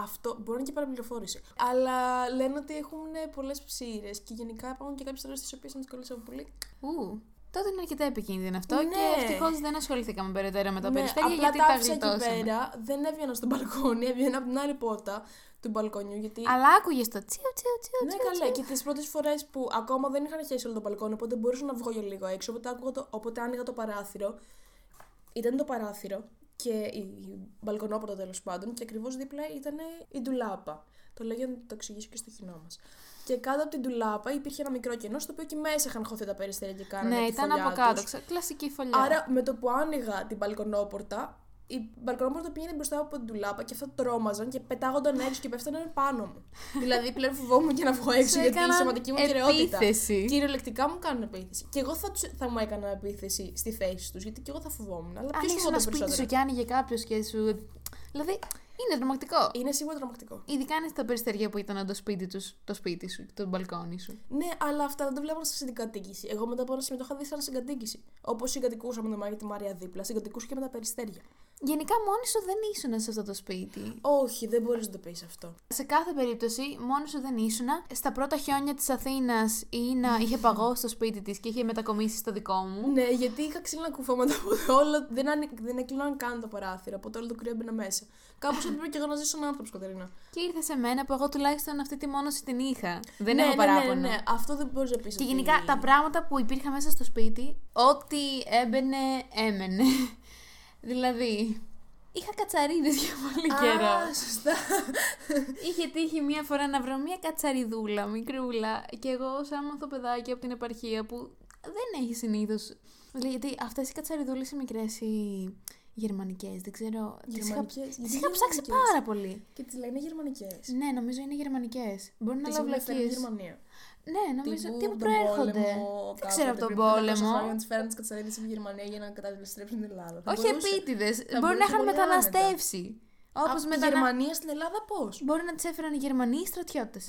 Speaker 2: Ψήρε. Αυτό μπορεί να είναι και παραπληροφόρηση. Αλλά λένε ότι έχουν πολλές ψήρες και γενικά υπάρχουν και κάποιες αρρώστιε οι οποίες είναι δύσκολε από πολύ.
Speaker 1: Ου. Τότε είναι αρκετά επικίνδυνο αυτό
Speaker 2: Ναι.
Speaker 1: και ευτυχώς δεν ασχοληθήκαμε περαιτέρω με τα
Speaker 2: Ναι,
Speaker 1: περιστέρια
Speaker 2: απλά
Speaker 1: γιατί
Speaker 2: τα
Speaker 1: τα
Speaker 2: άφησα εκεί
Speaker 1: γλιτώσαμε.
Speaker 2: πέρα, δεν έβγαινα στο μπαλκόνι, έβγαινα από την άλλη πόρτα του μπαλκονιού. Γιατί
Speaker 1: Αλλά άκουγες το τσιου τσιου τσιου.
Speaker 2: Ναι,
Speaker 1: τσιου,
Speaker 2: καλά.
Speaker 1: τσιου.
Speaker 2: Και τις πρώτες φορές που ακόμα δεν είχαν χέσει όλο το μπαλκόνι, οπότε μπορούσα να βγω για λίγο έξω. Οπότε, άκουγα το, οπότε άνοιγα το παράθυρο. Ήταν το παράθυρο και η μπαλκονόπορτα τέλος πάντων και ακριβώς δίπλα ήταν η ντουλάπα. Το λέω για να το εξηγήσω και στο κοινό μας. Και κάτω από την ντουλάπα υπήρχε ένα μικρό κενό στο οποίο και μέσα είχαν χωθεί τα περιστέρια και κάνανε
Speaker 1: Ναι,
Speaker 2: τη
Speaker 1: ήταν
Speaker 2: φωλιά
Speaker 1: από κάτω.
Speaker 2: τους.
Speaker 1: ξα- Κλασική φωλιά.
Speaker 2: Άρα με το που άνοιγα την μπαλκονόπορτα, η μπαλκονόπορτα πήγαινε μπροστά από την ντουλάπα και αυτά τρόμαζαν και πετάγονταν έξω και πέφτανε πάνω μου. δηλαδή πλέον φοβόμουν και να βγω έξω
Speaker 1: Σου
Speaker 2: γιατί η
Speaker 1: έκαναν
Speaker 2: σωματική μου κυριότητα.
Speaker 1: επίθεση.
Speaker 2: Κυριολεκτικά μου κάνουν επίθεση. Και εγώ θα, τους, θα μου έκανα επίθεση στη θέση τους, γιατί και εγώ θα φοβόμουν. Αλλά
Speaker 1: Αν
Speaker 2: ποιο
Speaker 1: είσαι ένα
Speaker 2: φοβόταν
Speaker 1: σπίτι
Speaker 2: περισσότερο.
Speaker 1: σου και άνοιγε κάποιος και σου. Δηλαδή, είναι τρομακτικό.
Speaker 2: Είναι σίγουρα τρομακτικό.
Speaker 1: Ειδικά αν είναι τα περιστέρια που ήταν το σπίτι, τους, το σπίτι σου, το μπαλκόνι σου.
Speaker 2: Ναι, αλλά αυτά δεν τα βλέπω σαν συγκατοίκηση. Εγώ μετά από ένα σημείο το είχα δει σαν συγκατοίκηση. Όπως συγκατοικούσα με τον Μάρια τη Μάρια δίπλα, συγκατοικούσα και με τα περιστέρια.
Speaker 1: Γενικά, μόνοι σου δεν ήσουν σε αυτό το σπίτι.
Speaker 2: Όχι, δεν μπορείς να το πεις αυτό.
Speaker 1: Σε κάθε περίπτωση, μόνο σου δεν ήσουν. Στα πρώτα χιόνια της Αθήνας η Ίνα είχε παγώσει στο σπίτι της και είχε μετακομίσει στο δικό μου.
Speaker 2: Ναι, γιατί είχα ξύλινα κουφώματα από όλο. Δεν, άνοι... δεν έκλειναν καν το παράθυρο, από όλο το κρύο έμπαινα μέσα. Κάπως έπρεπε και εγώ να ζήσω σαν άνθρωπος, Κατερίνα.
Speaker 1: Και ήρθε σε μένα που εγώ τουλάχιστον αυτή τη μόνωση την είχα. Δεν
Speaker 2: ναι,
Speaker 1: έχω
Speaker 2: ναι,
Speaker 1: παράπονο.
Speaker 2: Ναι, ναι, ναι, αυτό δεν μπορείς να πεις.
Speaker 1: Και γενικά τα πράγματα που υπήρχαν μέσα στο σπίτι, ό,τι έμπαινε, έμενε. Δηλαδή, είχα κατσαρίδες για πολύ καιρό.
Speaker 2: Α, σωστά.
Speaker 1: Είχε τύχει μία φορά να βρω μία κατσαριδούλα, μικρούλα, και εγώ σαν μαθοπεδάκι από την επαρχία που δεν έχει συνήθως. Δηλαδή, γιατί αυτές οι κατσαριδούλες οι μικρές, οι γερμανικές, δεν ξέρω. τις είχα-
Speaker 2: Γερμανικές.
Speaker 1: τις
Speaker 2: Γιατί
Speaker 1: είχα ψάξει
Speaker 2: γερμανικές;
Speaker 1: πάρα πολύ.
Speaker 2: Και τις λένε γερμανικές.
Speaker 1: Ναι, νομίζω είναι γερμανικές. Μπορεί να
Speaker 2: Τις
Speaker 1: λέω
Speaker 2: έχουν φέρει
Speaker 1: βλακίες.
Speaker 2: Γερμανία.
Speaker 1: Ναι, νομίζω
Speaker 2: Τύπου
Speaker 1: ότι
Speaker 2: τον
Speaker 1: προέρχονται.
Speaker 2: πόλεμο,
Speaker 1: Δεν ξέρω από
Speaker 2: κάποτε
Speaker 1: τον
Speaker 2: πριν 500
Speaker 1: πόλεμο.
Speaker 2: χρόνια τις φέραν τις κατσαρίδες στη Γερμανία για να καταστρέψουν την Ελλάδα. Θα
Speaker 1: Όχι
Speaker 2: μπορούσε.
Speaker 1: επίτηδες.
Speaker 2: θα
Speaker 1: Μπορεί να
Speaker 2: μπορούσε
Speaker 1: είχαν
Speaker 2: πολύ
Speaker 1: μεταναστεύσει. Όπως
Speaker 2: Από τη
Speaker 1: μετανα...
Speaker 2: Γερμανία στην Ελλάδα πώς;
Speaker 1: Μπορεί να τις έφεραν οι Γερμανοί στρατιώτες.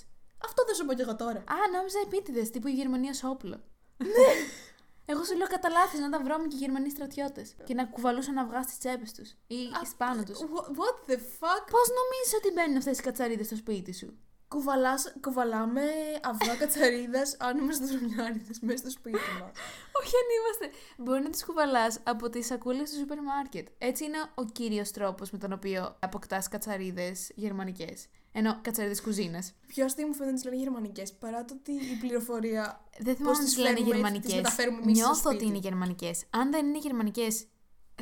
Speaker 2: Αυτό δεν σου πω κι εγώ τώρα.
Speaker 1: Α, νόμιζα επίτηδες, τύπου η Γερμανία ως όπλο. (laughs)
Speaker 2: Ναι.
Speaker 1: Εγώ σου λέω κατά λάθος να τα βρώμε και οι Γερμανοί στρατιώτες. Και να κουβαλούσαν αυγά στις τσέπες τους ή πάνω τους.
Speaker 2: Wha- What the fuck;
Speaker 1: Πώς νομίζεις ότι μπαίνουν αυτές οι κατσαρίδες στο σπίτι σου;
Speaker 2: Κουβαλάς, κουβαλάμε αυγά κατσαρίδα (laughs) αν είμαστε δρομιάριδε μέσα στο σπίτι μας.
Speaker 1: Όχι αν είμαστε. Μπορεί να τις κουβαλάς από τις σακούλες του σούπερ μάρκετ. Έτσι είναι ο κύριος τρόπος με τον οποίο αποκτάς κατσαρίδες γερμανικές. Ενώ κατσαρίδες κουζίνας.
Speaker 2: Πιο αστείο μου φαίνεται να τις λένε γερμανικές παρά το ότι η πληροφορία.
Speaker 1: Δεν θυμάμαι αν
Speaker 2: τις
Speaker 1: τις λένε
Speaker 2: φέρνουμε, τις
Speaker 1: γερμανικές.
Speaker 2: μεταφέρουμε εμείς στο
Speaker 1: Νιώθω ότι
Speaker 2: σπίτι.
Speaker 1: είναι γερμανικές. Αν δεν είναι γερμανικές,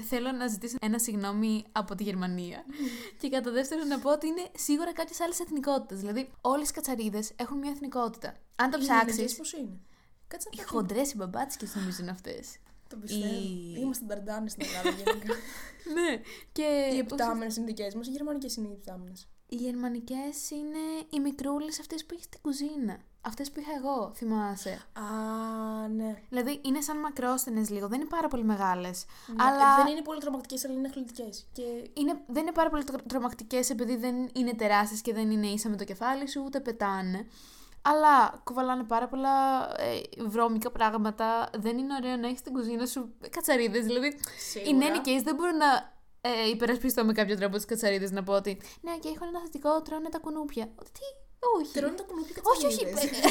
Speaker 1: θέλω να ζητήσω ένα συγγνώμη από τη Γερμανία. (laughs) και κατά δεύτερον να πω ότι είναι σίγουρα κάποιες άλλες εθνικότητες. Δηλαδή, όλες οι κατσαρίδες έχουν μια εθνικότητα. Αν το ψάξει.
Speaker 2: Πώς είναι; Κάτσε
Speaker 1: Οι
Speaker 2: να το
Speaker 1: χοντρές οι μπαμπάτσικε νομίζω είναι αυτές.
Speaker 2: Το πιστεύω.
Speaker 1: Οι-
Speaker 2: Είμαστε νταρντάνες στην Ελλάδα γενικά. (laughs)
Speaker 1: ναι. Και
Speaker 2: οι επτάμενες είναι δικές μας, οι γερμανικές είναι οι επτάμενες.
Speaker 1: οι γερμανικές είναι οι μικρούλες αυτές που έχεις στην κουζίνα. Αυτές που είχα εγώ, θυμάσαι.
Speaker 2: Α, ναι.
Speaker 1: Δηλαδή είναι σαν μακρόστενες λίγο, δεν είναι πάρα πολύ μεγάλες.
Speaker 2: Ναι,
Speaker 1: Αλλά
Speaker 2: Δεν είναι πολύ τρομακτικές, αλλά είναι αθλητικές. Και
Speaker 1: είναι, δεν είναι πάρα πολύ τρομακτικές επειδή δεν είναι τεράστιες και δεν είναι ίσα με το κεφάλι σου, ούτε πετάνε. Αλλά κουβαλάνε πάρα πολλά ε, βρώμικα πράγματα. Δεν είναι ωραίο να έχεις στην κουζίνα σου κατσαρίδες. Δηλαδή, οι
Speaker 2: Σίγουρα.
Speaker 1: νένικε δεν μπορούν να ε, υπερασπιστώ με κάποιο τρόπο τις κατσαρίδες να πω ότι. Ναι, και έχουν ένα θετικό, τρώνε τα κουνούπια. Ότι τι, όχι.
Speaker 2: Τρώνε τα κουνούπια
Speaker 1: όχι, όχι.
Speaker 2: κατσαρίδες.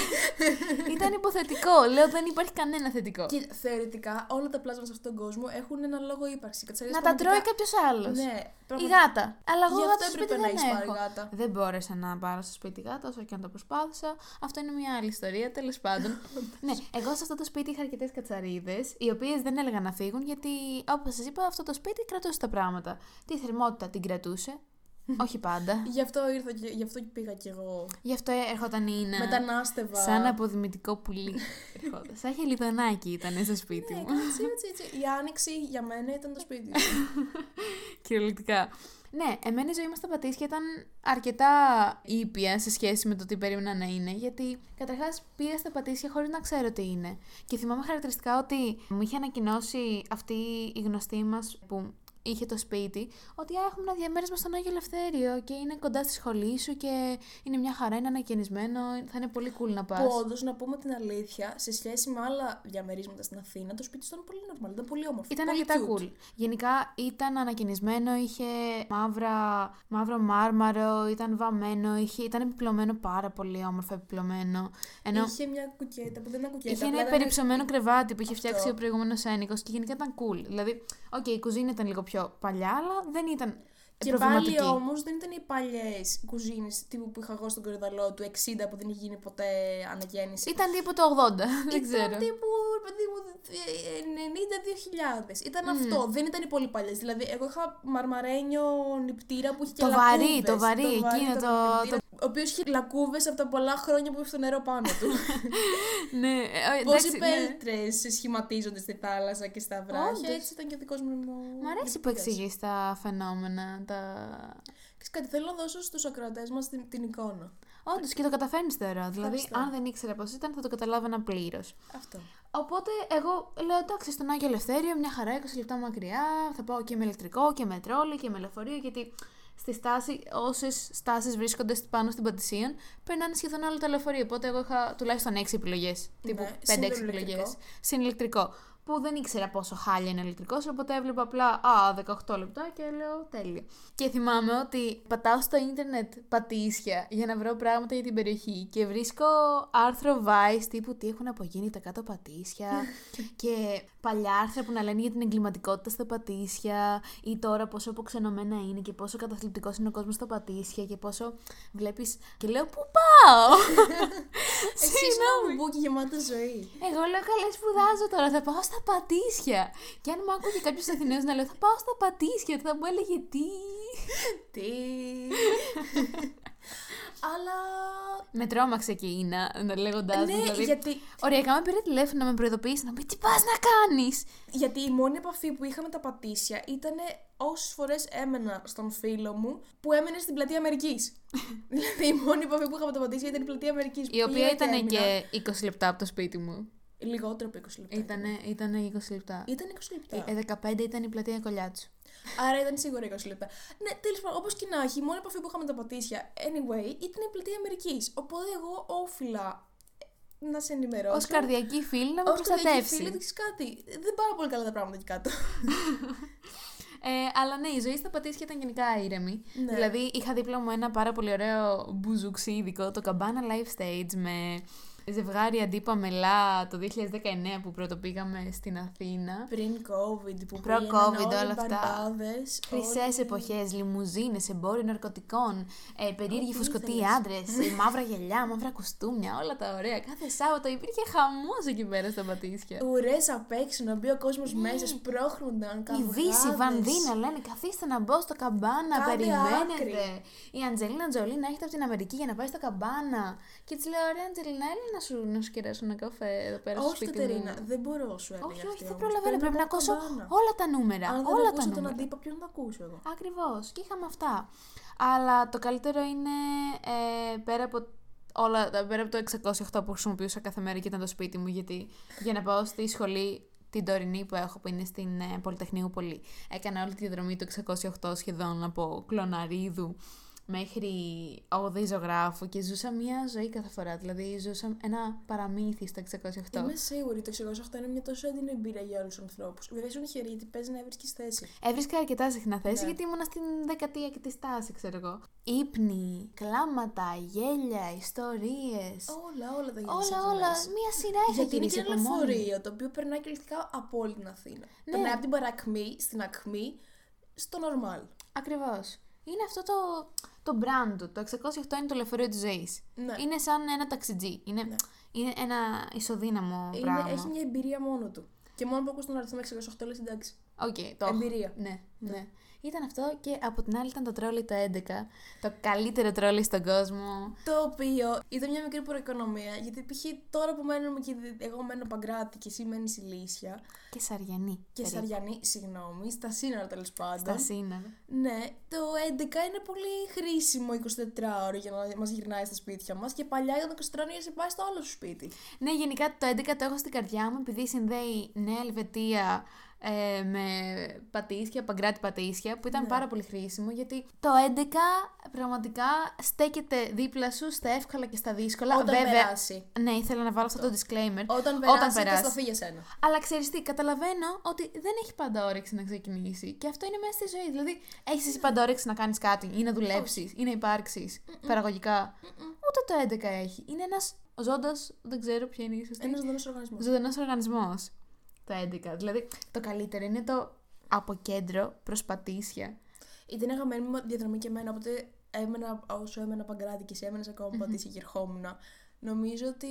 Speaker 1: ε, (laughs) Ήταν υποθετικό. Λέω δεν υπάρχει κανένα θετικό.
Speaker 2: Και θεωρητικά όλα τα πλάσματα σε αυτόν τον κόσμο έχουν ένα λόγο ύπαρξη. Κατσαρίδες
Speaker 1: να τα τρώει
Speaker 2: πραγματικά-
Speaker 1: κάποιος άλλος.
Speaker 2: Ναι,
Speaker 1: Η
Speaker 2: πραγματικά.
Speaker 1: γάτα. Αλλά εγώ
Speaker 2: Γι'
Speaker 1: γάτα
Speaker 2: αυτό
Speaker 1: στο
Speaker 2: έπρεπε
Speaker 1: σπίτι
Speaker 2: να
Speaker 1: δεν
Speaker 2: έχεις πάρει
Speaker 1: έχω.
Speaker 2: γάτα.
Speaker 1: Δεν μπόρεσα να πάρω στο σπίτι γάτα, όσο και αν το προσπάθησα. Αυτό είναι μια άλλη ιστορία, τέλος πάντων. (laughs) ναι, εγώ σε αυτό το σπίτι είχα αρκετές κατσαρίδες, οι οποίες δεν έλεγαν να φύγουν, γιατί όπως σας είπα, αυτό το σπίτι κρατούσε τα πράγματα. Τη θερμότητα την κρατούσε. Όχι πάντα.
Speaker 2: Γι' αυτό ήρθα και γι' αυτό και πήγα κι εγώ.
Speaker 1: Γι' αυτό έρχονταν η Ίνα.
Speaker 2: Μετανάστευα.
Speaker 1: Σαν αποδημητικό πουλί. Ερχόταν. Σαν χελιδονάκι ήταν στο σπίτι
Speaker 2: Ναι,
Speaker 1: μου.
Speaker 2: έτσι, έτσι, έτσι. Η άνοιξη για μένα ήταν το σπίτι. (laughs)
Speaker 1: Κυριολεκτικά. Ναι, εμένα η ζωή μας στα Πατήσια ήταν αρκετά ήπια σε σχέση με το τι περίμενα να είναι. Γιατί καταρχάς πήγα στα Πατήσια χωρίς να ξέρω τι είναι. Και θυμάμαι χαρακτηριστικά ότι μου είχε ανακοινώσει αυτή η γνωστή μας που είχε το σπίτι, ότι «Α, έχουμε ένα διαμέρισμα στον Άγιο Ελευθέριο και είναι κοντά στη σχολή σου και είναι μια χαρά, είναι ανακαινισμένο, θα είναι πολύ cool να πας.
Speaker 2: Που όντως, να πούμε την αλήθεια, σε σχέση με άλλα διαμερίσματα στην Αθήνα, το σπίτι του ήταν πολύ normal, ήταν πολύ όμορφο.
Speaker 1: Ήταν
Speaker 2: πολύ
Speaker 1: αρκετά
Speaker 2: cute.
Speaker 1: cool. Γενικά ήταν ανακαινισμένο, είχε μαύρα, μαύρο μάρμαρο, ήταν βαμμένο, είχε, ήταν επιπλωμένο πάρα πολύ όμορφα επιπλωμένο. Ενώ
Speaker 2: Είχε μια κουκέτα που δεν ήταν κουκέτα.
Speaker 1: είχε
Speaker 2: απλά
Speaker 1: ένα
Speaker 2: ήταν-
Speaker 1: υπερυψωμένο κρεβάτι που είχε
Speaker 2: Αυτό.
Speaker 1: φτιάξει ο προηγούμενος ένοικος και γενικά ήταν cool. Δηλαδή, οκ, η κουζίνα ήταν λίγο πιο παλιά, αλλά δεν ήταν
Speaker 2: Και
Speaker 1: προβληματική.
Speaker 2: πάλι όμως δεν ήταν οι παλιές κουζίνες τύπου που είχα εγώ στον Κορυδαλλό του 60 που δεν είχε γίνει ποτέ ανακαίνιση.
Speaker 1: Ήταν τύπου το 80, (laughs) δεν ξέρω.
Speaker 2: Ήταν τύπου, ρε παιδί μου, 92.000. Ήταν αυτό. Δεν ήταν οι πολύ παλιές. Δηλαδή, εγώ είχα μαρμαρένιο νηπτήρα που είχε και
Speaker 1: Το
Speaker 2: λακκούβες.
Speaker 1: βαρύ, το βαρύ, εκείνο
Speaker 2: ήταν
Speaker 1: το-
Speaker 2: νηπτήρα, Ο οποίος είχε λακκούβες από τα πολλά χρόνια που είχε το νερό πάνω του. (laughs)
Speaker 1: ναι, ε,
Speaker 2: Πώς
Speaker 1: εντάξει,
Speaker 2: οι
Speaker 1: ναι.
Speaker 2: πέτρες σχηματίζονται στη θάλασσα και στα βράχια.
Speaker 1: Όντως.
Speaker 2: Έτσι ήταν και ο δικός μου.
Speaker 1: Μ' αρέσει που
Speaker 2: νηπτήρας.
Speaker 1: εξηγείς τα φαινόμενα. Τα...
Speaker 2: Ξέρεις κάτι, θέλω να δώσω στους ακροατές μας την, την εικόνα.
Speaker 1: Όντως και το καταφέρνεις θεωρώ. Δηλαδή,
Speaker 2: Ευχαριστώ.
Speaker 1: αν δεν ήξερα πώς ήταν, θα το καταλάβαινα πλήρως.
Speaker 2: Αυτό.
Speaker 1: Οπότε εγώ λέω εντάξει στον Άγιο Ελευθέριο, μια χαρά 20 λεπτά μακριά. Θα πάω και με ηλεκτρικό και με τρόλι και με λεωφορείο. Γιατί στη στάση, όσες στάσεις βρίσκονται πάνω στην Πατησίων, περνάνε σχεδόν όλα τα λεωφορεία. Οπότε εγώ είχα τουλάχιστον 6 επιλογές. Τύπου
Speaker 2: Ναι,
Speaker 1: 5-6
Speaker 2: συν το
Speaker 1: επιλογές.
Speaker 2: ηλεκτρικό.
Speaker 1: Συν ηλεκτρικό. Που δεν ήξερα πόσο χάλια είναι ηλεκτρικός, οπότε έβλεπα απλά Α, 18 λεπτά και λέω τέλειο. Και θυμάμαι ότι πατάω στο ίντερνετ πατήσια για να βρω πράγματα για την περιοχή και βρίσκω άρθρο Vice τύπου τι έχουν απογίνει τα κάτω πατήσια (laughs) και παλιά άρθρα που να λένε για την εγκληματικότητα στα πατήσια ή τώρα πόσο αποξενωμένα είναι και πόσο καταθλιπτικός είναι ο κόσμος στα πατήσια και πόσο βλέπεις. Και λέω Πού πάω!
Speaker 2: Εσύ (laughs) είσαι
Speaker 1: Συγγνώμη.
Speaker 2: ένα μπουκι γεμάτος ζωή.
Speaker 1: Εγώ λέω καλές σπουδάζω τώρα, θα πάω στα πατήσια. Και αν μου άκουγε κάποιος Αθηναίο να λέω θα πάω στα πατήσια, θα μου έλεγε τι.
Speaker 2: Τι. (laughs) Αλλά.
Speaker 1: Με τρόμαξε και η Ίνα, λέγοντάς
Speaker 2: Ναι,
Speaker 1: δηλαδή.
Speaker 2: γιατί,
Speaker 1: Οριακά με πήρε τηλέφωνο να με προειδοποιήσει, να μου πει τι πας να κάνεις;
Speaker 2: γιατί η μόνη επαφή που είχα με τα πατήσια ήταν όσες φορές έμενα στον φίλο μου που έμενε στην πλατεία Αμερικής. (laughs) δηλαδή η μόνη επαφή που είχα με τα πατήσια ήταν η πλατεία Αμερικής.
Speaker 1: Η οποία ήταν και 20 λεπτά από το σπίτι μου.
Speaker 2: Λιγότερο από 20 λεπτά.
Speaker 1: Ήτανε, ήτανε 20 λεπτά.
Speaker 2: Ήταν 20 λεπτά.
Speaker 1: Ε, 15 ήταν η πλατεία Κολιάτσου.
Speaker 2: Άρα ήταν σίγουρα 20 λεπτά. Ναι, τέλος πάντων, όπως και να έχει, η μόνη επαφή που είχα με τα πατήσια, anyway, ήταν η πλατεία Αμερικής. Οπότε εγώ όφιλα ε, να σε ενημερώσω.
Speaker 1: Ω καρδιακή φίλη να με
Speaker 2: Ως καρδιακή
Speaker 1: προστατεύσει.
Speaker 2: φίλη, δεν ξέρεις κάτι. Δεν πάρα πολύ καλά τα πράγματα εκεί κάτω.
Speaker 1: Ε, αλλά ναι, η ζωή στα πατήσια ήταν γενικά ήρεμη.
Speaker 2: Ναι.
Speaker 1: Δηλαδή, είχα δίπλα μου ένα πάρα πολύ ωραίο μπουζουξίδικο, το Cabana Live Stage, με ζευγάρι αντίπα μελά το 2019 που πρώτο πήγαμε στην Αθήνα.
Speaker 2: Πριν COVID που
Speaker 1: Προ-COVID,
Speaker 2: πήγαιναν όλοι
Speaker 1: όλα αυτά.
Speaker 2: μπαρμπάδες,
Speaker 1: Χρυσές
Speaker 2: όλοι-
Speaker 1: εποχές, λιμουζίνες, εμπόριο ναρκωτικών, ε, περίεργοι
Speaker 2: Ό,τι
Speaker 1: φουσκωτοί
Speaker 2: ήθελες.
Speaker 1: άντρες, μαύρα γυαλιά, μαύρα κουστούμια, όλα τα ωραία. Κάθε Σάββατο υπήρχε χαμός εκεί πέρα στα πατήσια.
Speaker 2: Ουρές απ' έξω, να μπει ο κόσμος μέσα, σπρώχνονταν.
Speaker 1: Η
Speaker 2: καυγάδες.
Speaker 1: Δύση, η Βανδίνα λένε καθίστε να μπω στο καμπάνα,
Speaker 2: Κάντε
Speaker 1: περιμένετε.
Speaker 2: άκρη.
Speaker 1: Η Αντζελίνα Τζολί να έρχεται από την Αμερική για να πάει στο καμπάνα. Και της λέω: Ωραία, Αντζελίνα, έλα να σου, να σου κεράσω ένα καφέ εδώ πέρα στο
Speaker 2: Όχι,
Speaker 1: σπίτι
Speaker 2: Κατερίνα,
Speaker 1: μου.
Speaker 2: δεν μπορώ, σου έλεγα.
Speaker 1: Όχι,
Speaker 2: αυτή
Speaker 1: όχι, δεν
Speaker 2: όμως.
Speaker 1: προλαβαίνω. Πρέπει να
Speaker 2: πάω
Speaker 1: ακούσω
Speaker 2: καμπάνα.
Speaker 1: όλα τα νούμερα.
Speaker 2: Αν δεν
Speaker 1: όλα τα
Speaker 2: ακούσω τον
Speaker 1: νούμερα.
Speaker 2: αντίπα, ποιον θα ακούσω εγώ;
Speaker 1: Ακριβώς. Και είχαμε αυτά. Αλλά το καλύτερο είναι ε, πέρα από. Όλα, τα- πέρα από το 608 που χρησιμοποιούσα κάθε μέρα και ήταν το σπίτι μου, γιατί για να πάω στη σχολή την τωρινή που έχω, που είναι στην ε, Πολυτεχνείου Πολύ. Έκανα όλη τη διαδρομή του 608 σχεδόν από Κλωναρίδου μέχρι Οδή Ζωγράφου και ζούσα μια ζωή κάθε φορά. Δηλαδή ζούσα ένα παραμύθι στο 608.
Speaker 2: Είμαι σίγουρη το 608 είναι μια τόσο έντονη εμπειρία για όλους τους ανθρώπους. Βέβαια, ήσουν χέρι γιατί παίζει να έβρισκες θέση.
Speaker 1: Έβρισκα αρκετά συχνά θέση
Speaker 2: Ναι.
Speaker 1: γιατί ήμουνα στην δεκατή και τη στάση, ξέρω εγώ. Ήπνοι, κλάματα, γέλια, ιστορίες.
Speaker 2: Όλα, όλα τα
Speaker 1: Όλα,
Speaker 2: γίνανε
Speaker 1: όλα. Μία σειρά είχα
Speaker 2: Γιατί είναι
Speaker 1: γυρίσει
Speaker 2: και ένα
Speaker 1: από μόνη.
Speaker 2: λεωφορείο το οποίο περνάει κυριολεκτικά από όλη την Αθήνα.
Speaker 1: Ναι.
Speaker 2: Περνάει από την παρακμή στην ακμή στο normal.
Speaker 1: Ακριβώς. Είναι αυτό το, το brand του. Το 608 είναι το λεωφορείο της ζωής.
Speaker 2: Ναι.
Speaker 1: Είναι σαν ένα ταξιτζί. Είναι,
Speaker 2: Ναι.
Speaker 1: είναι ένα ισοδύναμο
Speaker 2: Είναι,
Speaker 1: πράγμα.
Speaker 2: έχει μια εμπειρία μόνο του. Και μόνο που ακούς τον αριθμό 608 λες εντάξει.
Speaker 1: Οκ, το έχω.
Speaker 2: Εμπειρία.
Speaker 1: Ναι, ναι. Ήταν αυτό και από την άλλη ήταν το τρόλεϊ το 11. Το καλύτερο τρόλεϊ στον κόσμο.
Speaker 2: Το οποίο ήταν μια μικρή προοικονομία, γιατί π.χ. τώρα που μένουμε και εγώ μένω Παγκράτη και εσύ μένεις Ηλίσια
Speaker 1: Και Σαριανή.
Speaker 2: και
Speaker 1: περίπου.
Speaker 2: Σαριανή, συγγνώμη, στα σύνορα τέλος πάντων.
Speaker 1: Στα σύνορα.
Speaker 2: Ναι, το 11 είναι πολύ χρήσιμο 24 ώρο για να μας γυρνάει στα σπίτια μας και παλιά ήταν 24 ώρο για να σε πάει στο άλλο σου σπίτι.
Speaker 1: Ναι, γενικά το 11 το έχω στην καρδιά μου επειδή συνδέει Νέα Ελβετία ε, με Πατήσια, Παγκράτη Πατήσια, που ήταν
Speaker 2: Ναι.
Speaker 1: πάρα πολύ χρήσιμο γιατί το 11 πραγματικά στέκεται δίπλα σου στα εύκολα και στα δύσκολα.
Speaker 2: Όταν
Speaker 1: Βέβαια,
Speaker 2: περάσει.
Speaker 1: ναι, ήθελα να βάλω αυτό το disclaimer.
Speaker 2: Όταν περάσει, θα σταθεί για σένα.
Speaker 1: Αλλά ξέρεις τι, καταλαβαίνω ότι δεν έχει πάντα όρεξη να ξεκινήσει. Και αυτό είναι μέσα στη ζωή. Δηλαδή, έχεις εσύ πάντα όρεξη να κάνεις κάτι ή να δουλέψεις ή να υπάρξεις παραγωγικά. Ούτε το 11 έχει. Είναι ένας ζώντα, δεν ξέρω ποια είναι η σωστή.
Speaker 2: Ένα ζωντανός οργανισμός.
Speaker 1: Ζωντανός οργανισμός. Το 11. Δηλαδή, το καλύτερο είναι το από κέντρο προ πατήσια.
Speaker 2: Ήταν αγαπημένη μου διαδρομή και εμένα, οπότε έμενα, όσο έμενα Παγκράτη και εσύ έμενες ακόμα Πατήσια και ερχόμουν Νομίζω ότι